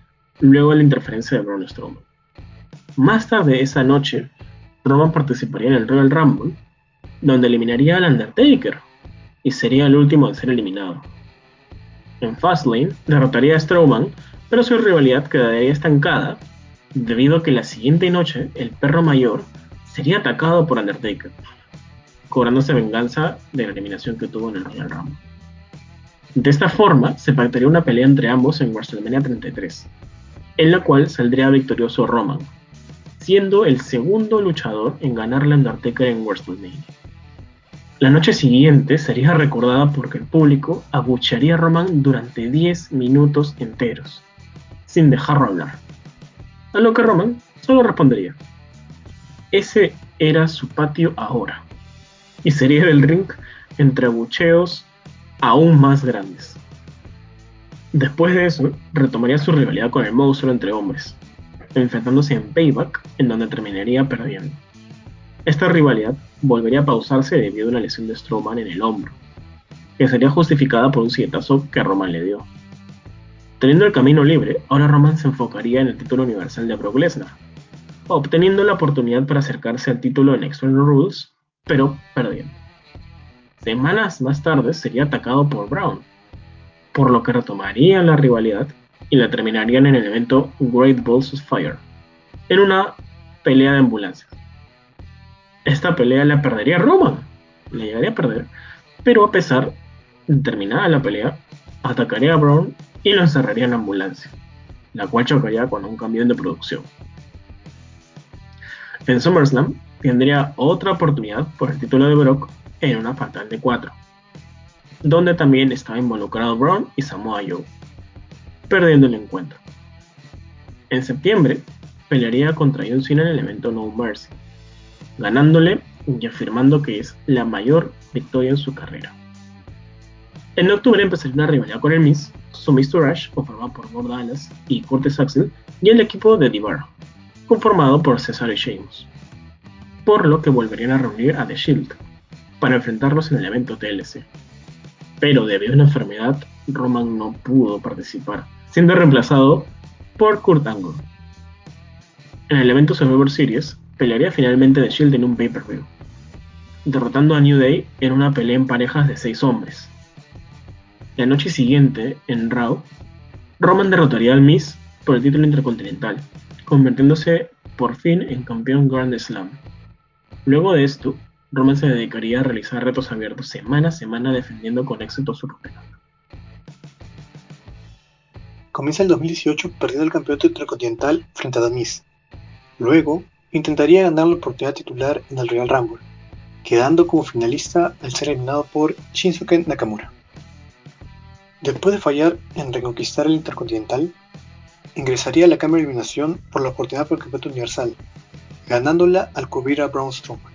luego de la interferencia de Braun Strowman. Más tarde esa noche, Roman participaría en el Royal Rumble, donde eliminaría al Undertaker y sería el último en ser eliminado. En Fastlane derrotaría a Strowman, pero su rivalidad quedaría estancada debido a que la siguiente noche el perro mayor sería atacado por Undertaker, cobrándose venganza de la eliminación que tuvo en el Royal Rumble. De esta forma, se pactaría una pelea entre ambos en WrestleMania 33, en la cual saldría victorioso Roman, siendo el segundo luchador en ganar la Undertaker en WrestleMania. La noche siguiente sería recordada porque el público abuchearía a Roman durante 10 minutos enteros, sin dejarlo hablar. A lo que Roman solo respondería, ese era su patio ahora, y sería del ring entre abucheos aún más grandes. Después de eso, retomaría su rivalidad con el monstruo entre hombres, enfrentándose en Payback, en donde terminaría perdiendo. Esta rivalidad volvería a pausarse debido a una lesión de Strowman en el hombro, que sería justificada por un sietazo que Roman le dio. Teniendo el camino libre, ahora Roman se enfocaría en el título universal de Brock Lesnar, obteniendo la oportunidad para acercarse al título en External Rules, pero perdiendo. Semanas más tarde sería atacado por Brown, por lo que retomarían la rivalidad y la terminarían en el evento Great Balls of Fire, en una pelea de ambulancia. Esta pelea la perdería Roman, le llegaría a perder, pero a pesar de terminada la pelea, atacaría a Brown y lo encerraría en la ambulancia, la cual chocaría con un cambio de producción. En SummerSlam tendría otra oportunidad por el título de Brock en una fatal de 4, donde también estaba involucrado Braun y Samoa Joe, perdiendo el encuentro. En septiembre, pelearía contra John Cena en el evento No Mercy, ganándole y afirmando que es la mayor victoria en su carrera. En octubre empezaría una rivalidad con el Miz, Miz Rush, conformado por Bob Dallas y Curtis Axel, y el equipo de Divar, conformado por Cesaro y Sheamus, por lo que volverían a reunir a The Shield, para enfrentarlos en el evento TLC. Pero debido a una enfermedad, Roman no pudo participar, siendo reemplazado por Kurt Angle. En el evento Survivor Series, pelearía finalmente de Shield en un pay-per-view, derrotando a New Day en una pelea en parejas de 6 hombres. La noche siguiente, en Raw, Roman derrotaría al Miz por el título intercontinental, convirtiéndose por fin en campeón Grand Slam. Luego de esto, Roman se dedicaría a realizar retos abiertos semana a semana defendiendo con éxito su campeonato. Comienza el 2018 perdiendo el campeonato intercontinental frente a Damis. Luego, intentaría ganar la oportunidad titular en el Royal Rumble, quedando como finalista al ser eliminado por Shinsuke Nakamura. Después de fallar en reconquistar el Intercontinental, ingresaría a la Cámara de Eliminación por la oportunidad por el Campeonato Universal, ganándola al cubrir a Braun Strowman.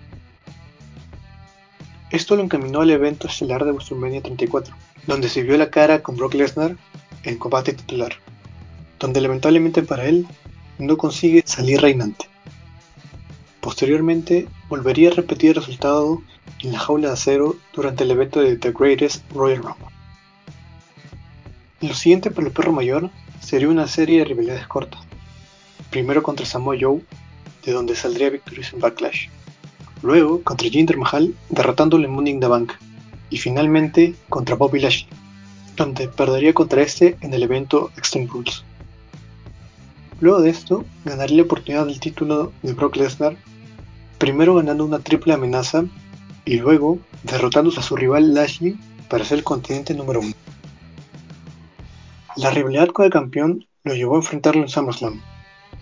Esto lo encaminó al evento estelar de WrestleMania 34, donde se vio la cara con Brock Lesnar en combate titular, donde lamentablemente para él no consigue salir reinante. Posteriormente, volvería a repetir el resultado en la jaula de acero durante el evento de The Greatest Royal Rumble. Lo siguiente para el perro mayor sería una serie de rivalidades cortas. Primero contra Samoa Joe, de donde saldría victorioso en Backlash. Luego contra Jinder Mahal, derrotándole en Money in the Bank. Y finalmente contra Bobby Lashley, donde perdería contra este en el evento Extreme Rules. Luego de esto, ganaría la oportunidad del título de Brock Lesnar, primero ganando una triple amenaza y luego derrotándose a su rival Lashley para ser el continente número uno. La rivalidad con el campeón lo llevó a enfrentarlo en SummerSlam.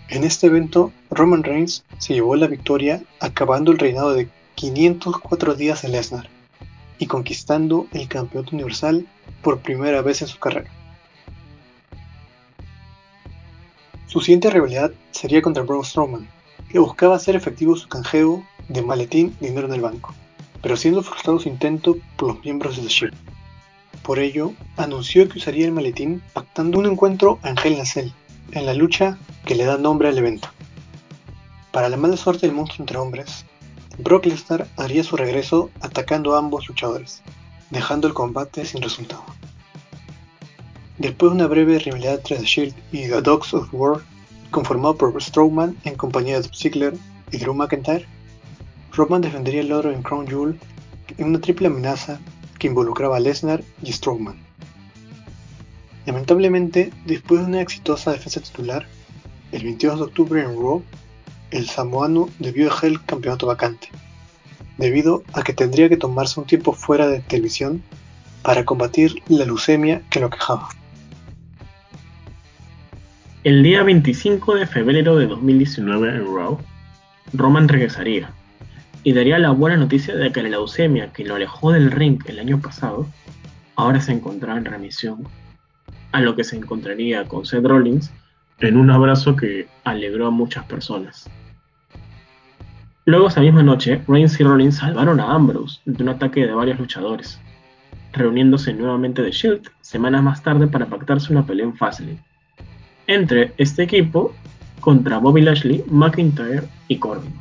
En este evento, Roman Reigns se llevó la victoria acabando el reinado de 504 días de Lesnar y conquistando el campeonato universal por primera vez en su carrera. Su siguiente rivalidad sería contra Braun Strowman, que buscaba hacer efectivo su canjeo de maletín dinero en el banco, pero siendo frustrado su intento por los miembros de The Shield. Por ello, anunció que usaría el maletín pactando un encuentro a Angel Nacel en la lucha que le da nombre al evento. Para la mala suerte del monstruo entre hombres, Brock Lesnar haría su regreso atacando a ambos luchadores, dejando el combate sin resultado. Después de una breve rivalidad entre The Shield y The Dogs of War, conformado por Strowman en compañía de Ziggler y Drew McIntyre, Roman defendería el oro en Crown Jewel en una triple amenaza que involucraba a Lesnar y Strowman. Lamentablemente, después de una exitosa defensa titular, el 22 de octubre en Raw, el samoano debió dejar el campeonato vacante, debido a que tendría que tomarse un tiempo fuera de televisión para combatir la leucemia que lo quejaba. El día 25 de febrero de 2019 en Raw, Roman regresaría y daría la buena noticia de que la leucemia que lo alejó del ring el año pasado ahora se encontraba en remisión, a lo que se encontraría con Seth Rollins en un abrazo que alegró a muchas personas. Luego esa misma noche, Reigns y Rollins salvaron a Ambrose de un ataque de varios luchadores, reuniéndose nuevamente de Shield semanas más tarde para pactarse una pelea en Fastlane entre este equipo contra Bobby Lashley, McIntyre y Corbin.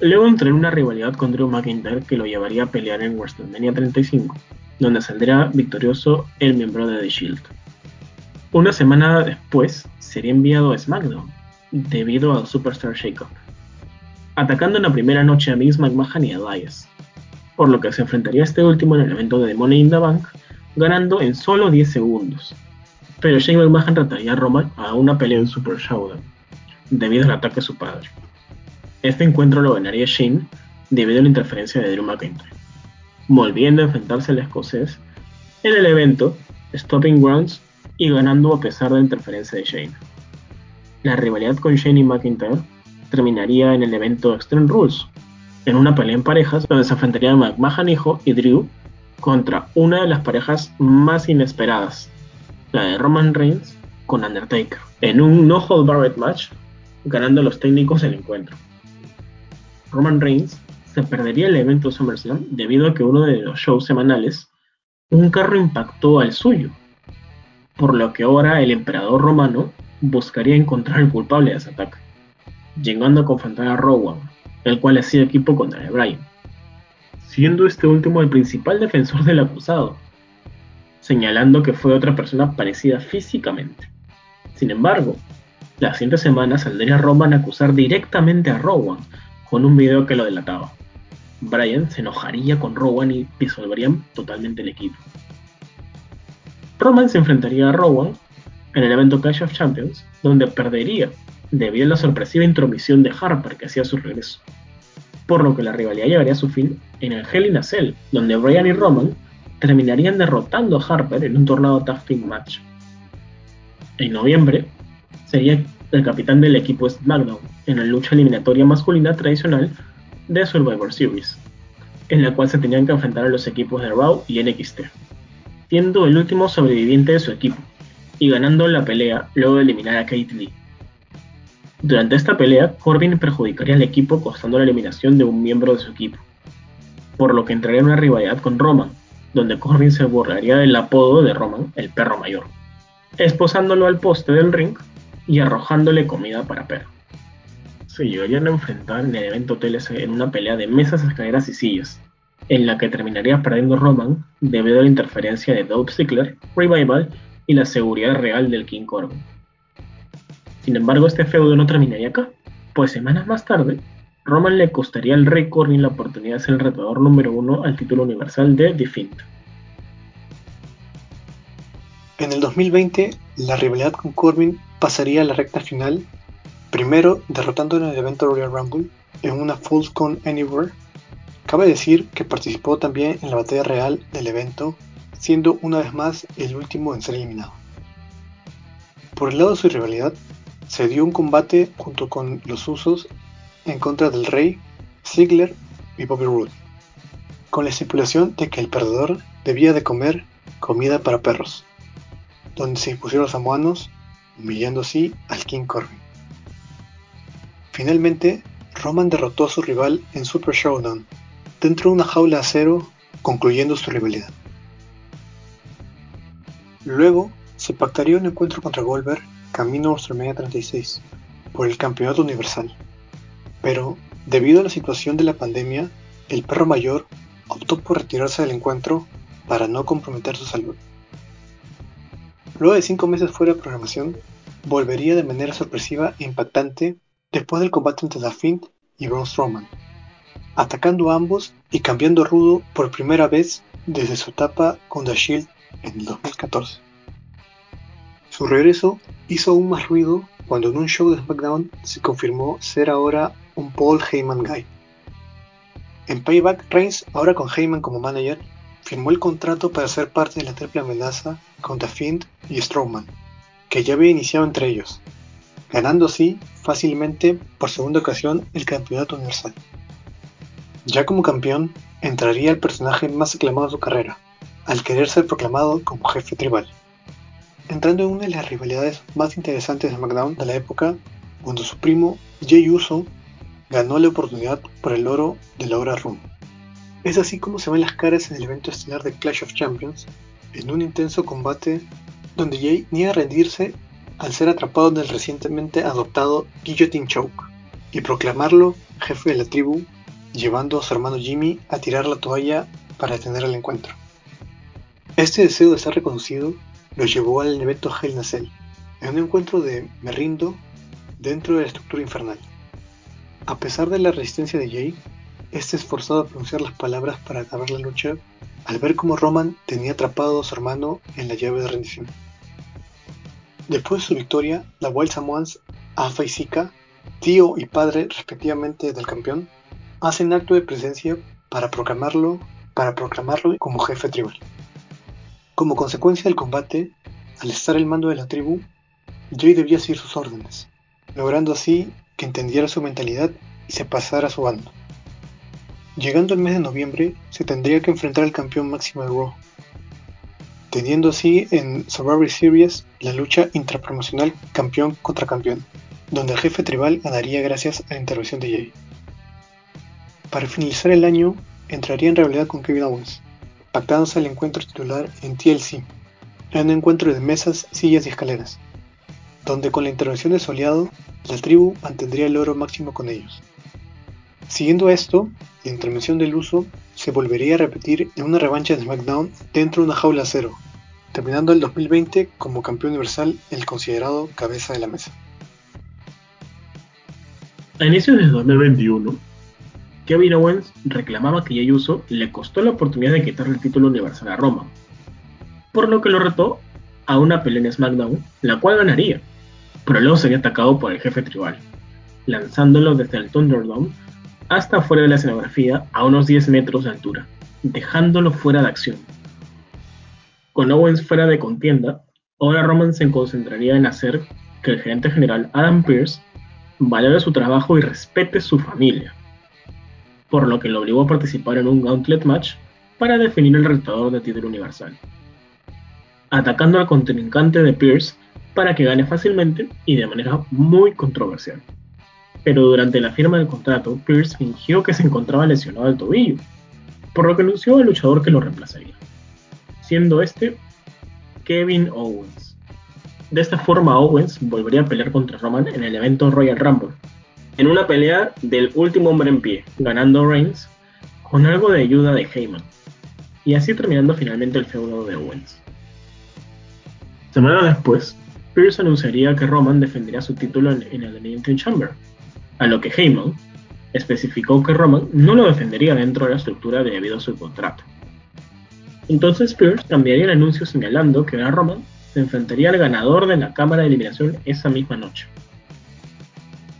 Luego entró en una rivalidad con Drew McIntyre que lo llevaría a pelear en WrestleMania 35, donde saldría victorioso el miembro de The Shield. Una semana después sería enviado a SmackDown debido al Superstar Shakeup, atacando en la primera noche a Miz McMahon y a Elias, por lo que se enfrentaría a este último en el evento de Money in the Bank, ganando en solo 10 segundos, pero Shane McMahon retaría a Roman a una pelea en Super Showdown, debido al ataque de su padre. Este encuentro lo ganaría Shane debido a la interferencia de Drew McIntyre, volviendo a enfrentarse al escocés en el evento Stopping Grounds y ganando a pesar de la interferencia de Shane. La rivalidad con Shane y McIntyre terminaría en el evento Extreme Rules, en una pelea en parejas donde se enfrentarían McMahon hijo y Drew contra una de las parejas más inesperadas la de Roman Reigns con Undertaker, en un no hold barred match, ganando los técnicos el encuentro. Roman Reigns se perdería el evento SummerSlam debido a que uno de los shows semanales, un carro impactó al suyo, por lo que ahora el emperador romano buscaría encontrar el culpable de ese ataque, llegando a confrontar a Rowan, el cual hacía equipo contra el Bryan, siendo este último el principal defensor del acusado, señalando que fue otra persona parecida físicamente. Sin embargo, la siguiente semana saldría Roman a acusar directamente a Rowan con un video que lo delataba. Bryan se enojaría con Rowan y disolverían totalmente el equipo. Roman se enfrentaría a Rowan en el evento Clash of Champions, donde perdería debido a la sorpresiva intromisión de Harper que hacía su regreso. Por lo que la rivalidad llegaría a su fin en el Hell in a Cell, donde Bryan y Roman terminarían derrotando a Harper en un tornado Tag Team Match. En noviembre, sería el capitán del equipo SmackDown en la lucha eliminatoria masculina tradicional de Survivor Series, en la cual se tenían que enfrentar a los equipos de Raw y NXT, siendo el último sobreviviente de su equipo y ganando la pelea luego de eliminar a Kate Lee. Durante esta pelea, Corbin perjudicaría al equipo costando la eliminación de un miembro de su equipo, por lo que entraría en una rivalidad con Roman, donde Corbin se borraría del apodo de Roman, el perro mayor, esposándolo al poste del ring y arrojándole comida para perro. Se llegarían a enfrentar en el evento TLC en una pelea de mesas, escaleras y sillas, en la que terminaría perdiendo Roman debido a la interferencia de Dolph Ziggler, Revival y la seguridad real del King Corbin. Sin embargo, este feudo no terminaría acá, pues semanas más tarde, Roman le costaría al Rey Corbin la oportunidad de ser el retador número uno al título universal de The En el 2020, la rivalidad con Corbin pasaría a la recta final, primero derrotando en el evento Royal Rumble en una Con Anywhere. Cabe decir que participó también en la batalla real del evento, siendo una vez más el último en ser eliminado. Por el lado de su rivalidad, se dio un combate junto con los Usos en contra del Rey, Ziggler y Bobby Roode, con la estipulación de que el perdedor debía de comer comida para perros, donde se impusieron los samoanos, humillando así al King Corbin. Finalmente, Roman derrotó a su rival en Super Showdown, dentro de una jaula de acero, concluyendo su rivalidad. Luego, se pactaría un encuentro contra Goldberg camino a WrestleMania 36 por el campeonato universal. Pero, debido a la situación de la pandemia, el perro mayor optó por retirarse del encuentro para no comprometer su salud. Luego de cinco meses fuera de programación, volvería de manera sorpresiva e impactante después del combate entre The y Braun Strowman, atacando a ambos y cambiando rudo por primera vez desde su etapa con The Shield en el 2014. Su regreso hizo aún más ruido cuando en un show de SmackDown se confirmó ser ahora un Paul Heyman Guy. En Payback, Reigns, ahora con Heyman como manager, firmó el contrato para ser parte de la triple amenaza contra Fiend y Strowman, que ya había iniciado entre ellos, ganando así fácilmente por segunda ocasión el campeonato universal. Ya como campeón, entraría el personaje más aclamado de su carrera, al querer ser proclamado como jefe tribal entrando en una de las rivalidades más interesantes de SmackDown de la época, cuando su primo Jay Uso ganó la oportunidad por el oro de la hora Room. Es así como se ven las caras en el evento estelar de Clash of Champions, en un intenso combate donde Jay niega rendirse al ser atrapado en el recientemente adoptado Guillotine Choke y proclamarlo jefe de la tribu, llevando a su hermano Jimmy a tirar la toalla para detener el encuentro. Este deseo de ser reconocido lo llevó al evento Hell in Cell, en un encuentro de me rindo dentro de la estructura infernal. A pesar de la resistencia de Jay, este esforzado a pronunciar las palabras para acabar la lucha al ver cómo Roman tenía atrapado a su hermano en la llave de rendición. Después de su victoria, la Wild Samoans, Alpha y Zika, tío y padre respectivamente del campeón, hacen acto de presencia para proclamarlo, como jefe tribal. Como consecuencia del combate, al estar al mando de la tribu, Jay debía seguir sus órdenes, logrando así que entendiera su mentalidad y se pasara a su bando. Llegando el mes de noviembre, se tendría que enfrentar al campeón máximo de Raw, teniendo así en Survivor Series la lucha intrapromocional campeón contra campeón, donde el jefe tribal ganaría gracias a la intervención de Jay. Para finalizar el año, entraría en rivalidad con Kevin Owens, pactándose el encuentro titular en TLC, un encuentro de mesas, sillas y escaleras, donde con la intervención de Soleado, la tribu mantendría el oro máximo con ellos. Siguiendo esto, la intervención del uso se volvería a repetir en una revancha de SmackDown dentro de una jaula cero, terminando el 2020 como campeón universal el considerado cabeza de la mesa. A inicios del 2021, Kevin Owens reclamaba que Jey Uso le costó la oportunidad de quitarle el título universal a Roma, por lo que lo retó a una pelea en SmackDown, la cual ganaría, pero luego sería atacado por el jefe tribal, lanzándolo desde el Thunderdome hasta fuera de la escenografía a unos 10 metros de altura, dejándolo fuera de acción. Con Owens fuera de contienda, ahora Roman se concentraría en hacer que el gerente general Adam Pearce valore su trabajo y respete su familia por lo que lo obligó a participar en un Gauntlet Match para definir el retador de título universal. Atacando al contrincante de Pierce, para que gane fácilmente y de manera muy controversial. Pero durante la firma del contrato, Pierce fingió que se encontraba lesionado al tobillo, por lo que anunció al luchador que lo reemplazaría, siendo este Kevin Owens. De esta forma, Owens volvería a pelear contra Roman en el evento Royal Rumble, en una pelea del último hombre en pie, ganando Reigns con algo de ayuda de Heyman, y así terminando finalmente el feudo de Owens. Semanas después, Pierce anunciaría que Roman defendería su título en, el Elimination Chamber, a lo que Heyman especificó que Roman no lo defendería dentro de la estructura debido a su contrato. Entonces Pierce cambiaría el anuncio señalando que a Roman se enfrentaría al ganador de la cámara de eliminación esa misma noche.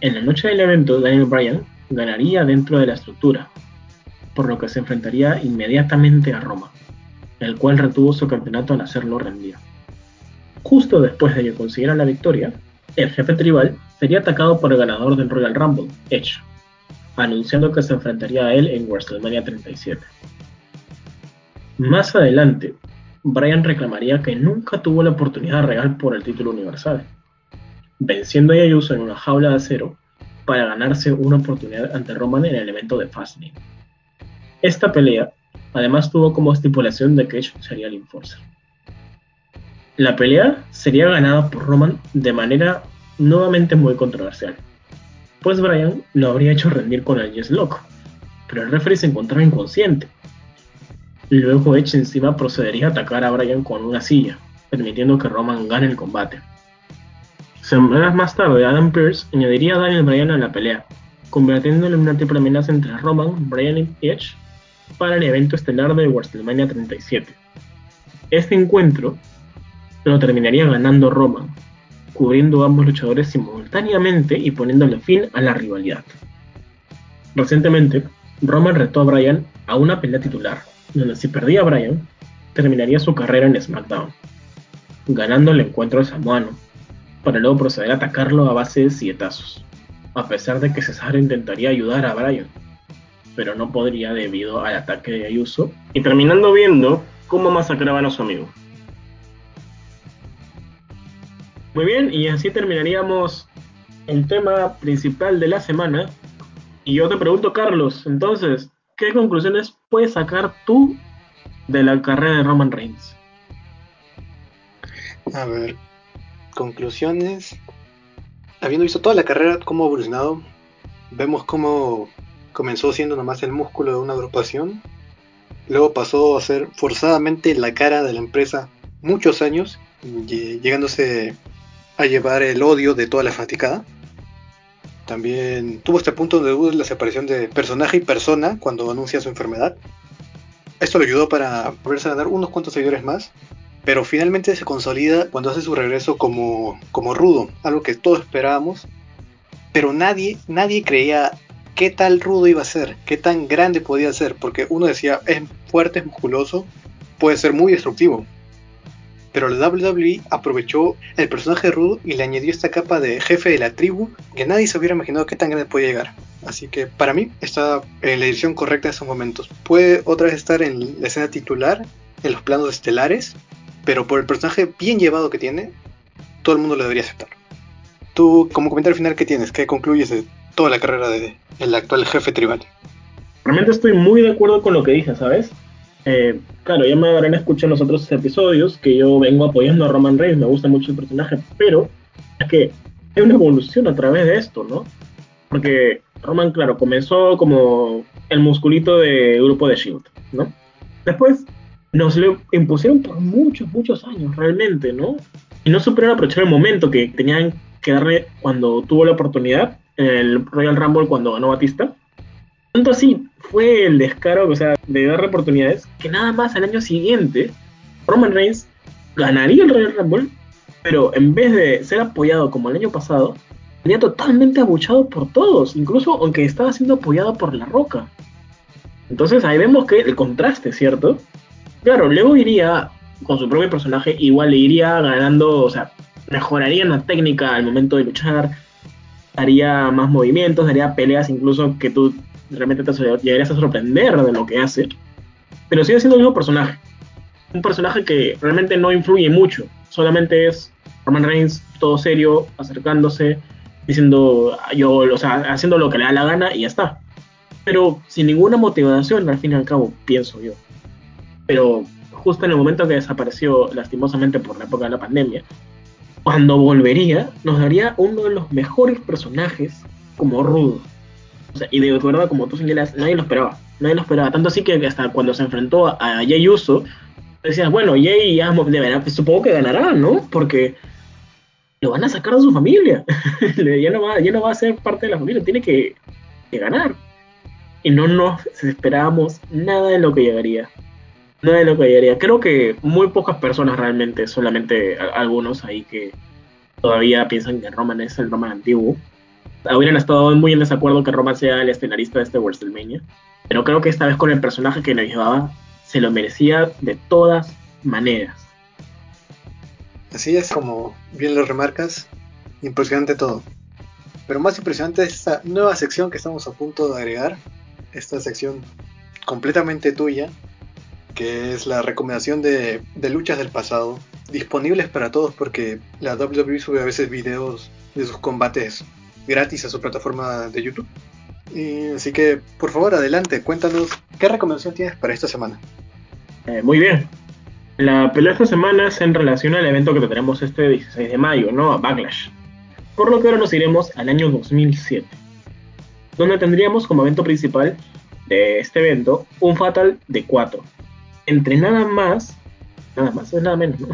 En la noche del evento, Daniel Bryan ganaría dentro de la estructura, por lo que se enfrentaría inmediatamente a Roman, el cual retuvo su campeonato al hacerlo rendir. Justo después de que consiguiera la victoria, el jefe tribal sería atacado por el ganador del Royal Rumble, Edge, anunciando que se enfrentaría a él en WrestleMania 37. Más adelante, Bryan reclamaría que nunca tuvo la oportunidad real por el título universal, venciendo a Ayuso en una jaula de acero para ganarse una oportunidad ante Roman en el evento de Fastlane. Esta pelea además tuvo como estipulación de que Edge sería el enforcer. La pelea sería ganada por Roman de manera nuevamente muy controversial, pues Bryan lo habría hecho rendir con el Yes Lock, pero el referee se encontraba inconsciente. Luego Edge encima procedería a atacar a Bryan con una silla, permitiendo que Roman gane el combate. Semanas más tarde, Adam Pearce añadiría a Daniel Bryan a la pelea, convirtiéndolo en una triple amenaza entre Roman, Bryan y Edge para el evento estelar de WrestleMania 37. Este encuentro lo terminaría ganando Roman, cubriendo a ambos luchadores simultáneamente y poniéndole fin a la rivalidad. Recientemente, Roman retó a Bryan a una pelea titular, donde si perdía a Bryan, terminaría su carrera en SmackDown, ganando el encuentro de samoano, para luego proceder a atacarlo a base de sietazos, a pesar de que Cesaro intentaría ayudar a Bryan, pero no podría debido al ataque de Ayuso, y terminando viendo cómo masacraban a su amigo. Muy bien, y así terminaríamos el tema principal de la semana. Y yo te pregunto, Carlos, entonces, ¿qué conclusiones puedes sacar tú de la carrera de Roman Reigns? A ver, conclusiones. Habiendo visto toda la carrera, cómo ha evolucionado, vemos cómo comenzó siendo nomás el músculo de una agrupación, luego pasó a ser forzadamente la cara de la empresa muchos años, llegándose a llevar el odio de toda la fanaticada. También tuvo este punto de duda la separación de personaje y persona cuando anuncia su enfermedad. Esto le ayudó para volverse a ganar unos cuantos seguidores más, pero finalmente se consolida cuando hace su regreso como, como rudo, algo que todos esperábamos, pero nadie, nadie creía qué tal rudo iba a ser, qué tan grande podía ser, porque uno decía, es fuerte, es musculoso, puede ser muy destructivo, pero la WWE aprovechó el personaje de Rudo y le añadió esta capa de jefe de la tribu que nadie se hubiera imaginado que tan grande podía llegar. Así que para mí está en la edición correcta en esos momentos. Puede otra vez estar en la escena titular, en los planos estelares, pero por el personaje bien llevado que tiene, todo el mundo lo debería aceptar. Tú, como comentario final, ¿qué tienes? ¿Qué concluyes de toda la carrera del el actual jefe tribal? Realmente estoy muy de acuerdo con lo que dices, ¿sabes? Eh, claro, ya me habrán escuchado en los otros episodios que yo vengo apoyando a Roman Reigns, me gusta mucho el personaje, pero es que hay una evolución a través de esto, ¿no? Porque Roman, claro, comenzó como el musculito de grupo de Shield, ¿no? Después nos lo impusieron por muchos, muchos años, realmente, ¿no? Y no supieron aprovechar el momento que tenían que darle cuando tuvo la oportunidad en el Royal Rumble cuando ganó Batista. Tanto así fue el descaro, o sea, de dar oportunidades, que nada más al año siguiente Roman Reigns ganaría el Royal Rumble, pero en vez de ser apoyado como el año pasado, sería totalmente abuchado por todos, incluso aunque estaba siendo apoyado por La Roca. Entonces ahí vemos que el contraste, ¿cierto? Claro, luego iría con su propio personaje, igual le iría ganando, o sea, mejoraría en la técnica al momento de luchar, haría más movimientos, haría peleas incluso que tú realmente te llegarías a sorprender de lo que hace, pero sigue siendo el mismo personaje. Un personaje que realmente no influye mucho, solamente es Roman Reigns, todo serio, acercándose, diciendo, yo, o sea, haciendo lo que le da la gana y ya está. Pero sin ninguna motivación, al fin y al cabo, pienso yo. Pero justo en el momento que desapareció, lastimosamente por la época de la pandemia, cuando volvería, nos daría uno de los mejores personajes como Rudo. Y de verdad, como tú señalas, nadie lo esperaba. Nadie lo esperaba. Tanto así que hasta cuando se enfrentó a Jay Uso, decías, bueno, Jay ya de pues, supongo que ganará, ¿no? Porque lo van a sacar de su familia. (laughs) ya, no va, ya no va a ser parte de la familia, tiene que, ganar. Y no nos esperábamos nada de lo que llegaría. Nada de lo que llegaría. Creo que muy pocas personas realmente, solamente algunos ahí que todavía piensan que Roman es el Roman antiguo. Hubieran estado muy en desacuerdo que Roman sea el escenarista de este WrestleMania. Pero creo que esta vez con el personaje que nos llevaba, se lo merecía de todas maneras. Así es como bien lo remarcas, impresionante todo. Pero más impresionante es esta nueva sección que estamos a punto de agregar, esta sección completamente tuya, que es la recomendación de, luchas del pasado, disponibles para todos porque la WWE sube a veces videos de sus combates gratis a su plataforma de YouTube. así que, por favor, adelante, cuéntanos qué recomendación tienes para esta semana. Eh, muy bien, la pelea esta semana es en relación al evento que tendremos este 16 de mayo, ¿no? A Backlash. Por lo que ahora nos iremos al año 2007, donde tendríamos como evento principal de este evento un Fatal de 4. Entre nada más, nada más, es nada menos, ¿no?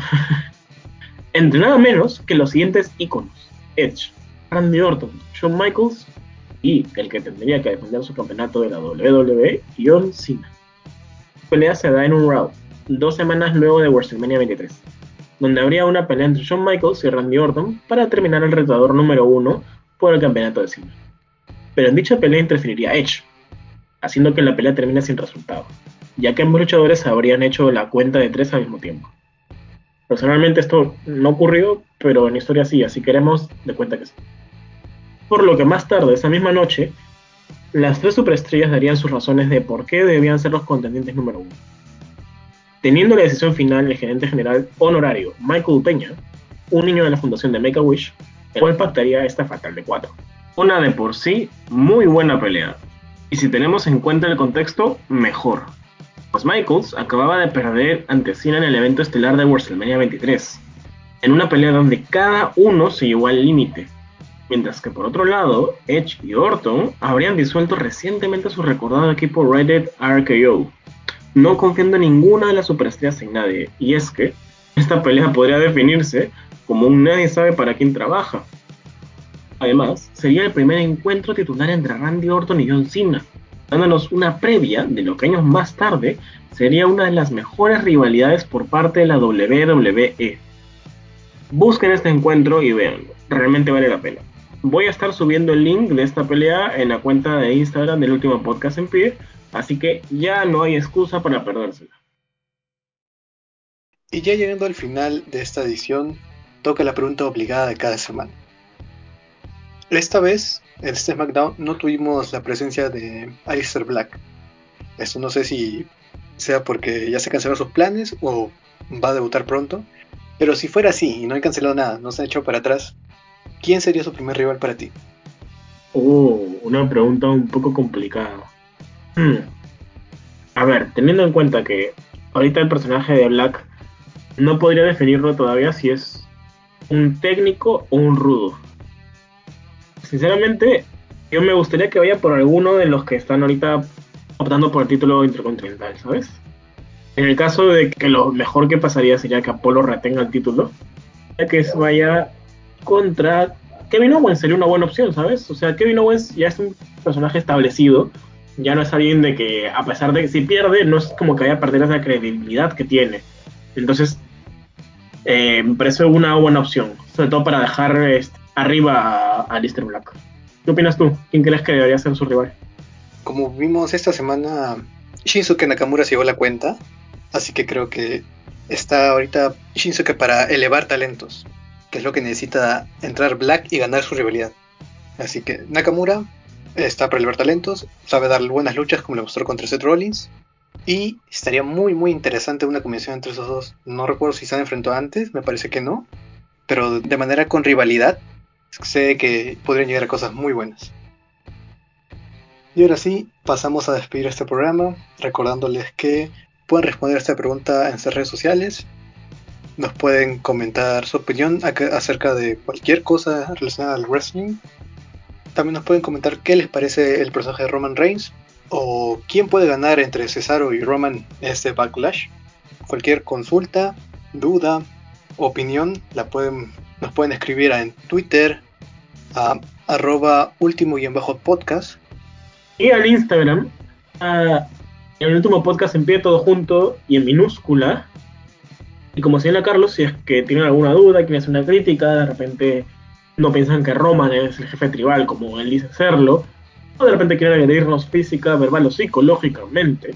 (laughs) Entre nada menos que los siguientes iconos: Edge, Randy Orton, Shawn Michaels y el que tendría que defender su campeonato de la WWE, John Cena. La pelea se da en un round dos semanas luego de WrestleMania 23, donde habría una pelea entre Shawn Michaels y Randy Orton para terminar el retador número uno por el campeonato de cine. Pero en dicha pelea interferiría Edge, haciendo que la pelea termine sin resultado, ya que ambos luchadores habrían hecho la cuenta de tres al mismo tiempo. Personalmente esto no ocurrió, pero en historia sí, así queremos de cuenta que sí. Por lo que más tarde, esa misma noche, las tres superestrellas darían sus razones de por qué debían ser los contendientes número uno teniendo la decisión final el gerente general honorario Michael Peña, un niño de la fundación de Make a Wish, el cual pactaría esta fatal de 4. Una de por sí muy buena pelea, y si tenemos en cuenta el contexto, mejor. Pues Michaels acababa de perder ante Cena en el evento estelar de WrestleMania 23, en una pelea donde cada uno se llevó al límite, mientras que por otro lado, Edge y Orton habrían disuelto recientemente su recordado equipo Rated RKO, no confiando ninguna de las superestrellas en nadie, y es que esta pelea podría definirse como un nadie sabe para quién trabaja. Además, sería el primer encuentro titular entre Randy Orton y John Cena, dándonos una previa de lo que años más tarde sería una de las mejores rivalidades por parte de la WWE. Busquen este encuentro y veanlo, realmente vale la pena. Voy a estar subiendo el link de esta pelea en la cuenta de Instagram del último podcast en pie, Así que ya no hay excusa para perdérsela. Y ya llegando al final de esta edición, toca la pregunta obligada de cada semana. Esta vez, en este SmackDown, no tuvimos la presencia de Alistair Black. Esto no sé si sea porque ya se cancelaron sus planes o va a debutar pronto. Pero si fuera así y no han cancelado nada, no se han hecho para atrás, ¿quién sería su primer rival para ti? Oh, una pregunta un poco complicada. Hmm. A ver, teniendo en cuenta que ahorita el personaje de Black no podría definirlo todavía si es un técnico o un rudo. Sinceramente, yo me gustaría que vaya por alguno de los que están ahorita optando por el título intercontinental, ¿sabes? En el caso de que lo mejor que pasaría sería que Apolo retenga el título, que vaya contra Kevin Owens sería una buena opción, ¿sabes? O sea, Kevin Owens ya es un personaje establecido ya no es alguien de que, a pesar de que si pierde, no es como que vaya a perder esa credibilidad que tiene. Entonces, eh, me parece una buena opción, sobre todo para dejar este, arriba a, Lister Black. ¿Qué opinas tú? ¿Quién crees que debería ser su rival? Como vimos esta semana, Shinsuke Nakamura se llevó la cuenta, así que creo que está ahorita Shinsuke para elevar talentos, que es lo que necesita entrar Black y ganar su rivalidad. Así que Nakamura está para elevar talentos, sabe dar buenas luchas como le mostró contra Seth Rollins. Y estaría muy muy interesante una combinación entre esos dos. No recuerdo si se han enfrentado antes, me parece que no. pero de manera con rivalidad, sé que podrían llegar a cosas muy buenas. Y ahora sí, pasamos a despedir este programa, recordándoles que pueden responder esta pregunta en sus redes sociales. Nos pueden comentar su opinión acerca de cualquier cosa relacionada al wrestling. También nos pueden comentar qué les parece el personaje de Roman Reigns o quién puede ganar entre Cesaro y Roman en este backlash. Cualquier consulta, duda, opinión, la pueden, nos pueden escribir en Twitter a arroba último y en bajo podcast y al Instagram, en el último podcast en pie todo junto y en minúscula. Y como señala Carlos, si es que tienen alguna duda, quieren hacer una crítica, de repente no piensan que Roman es el jefe tribal como él dice serlo, o de repente quieren agredirnos física, verbal o psicológicamente,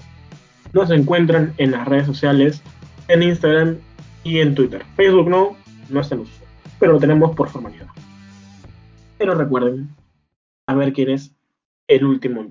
nos encuentran en las redes sociales, en Instagram y en Twitter. Facebook no, no está en uso, pero lo tenemos por formalidad. Pero recuerden, a ver quién es el último en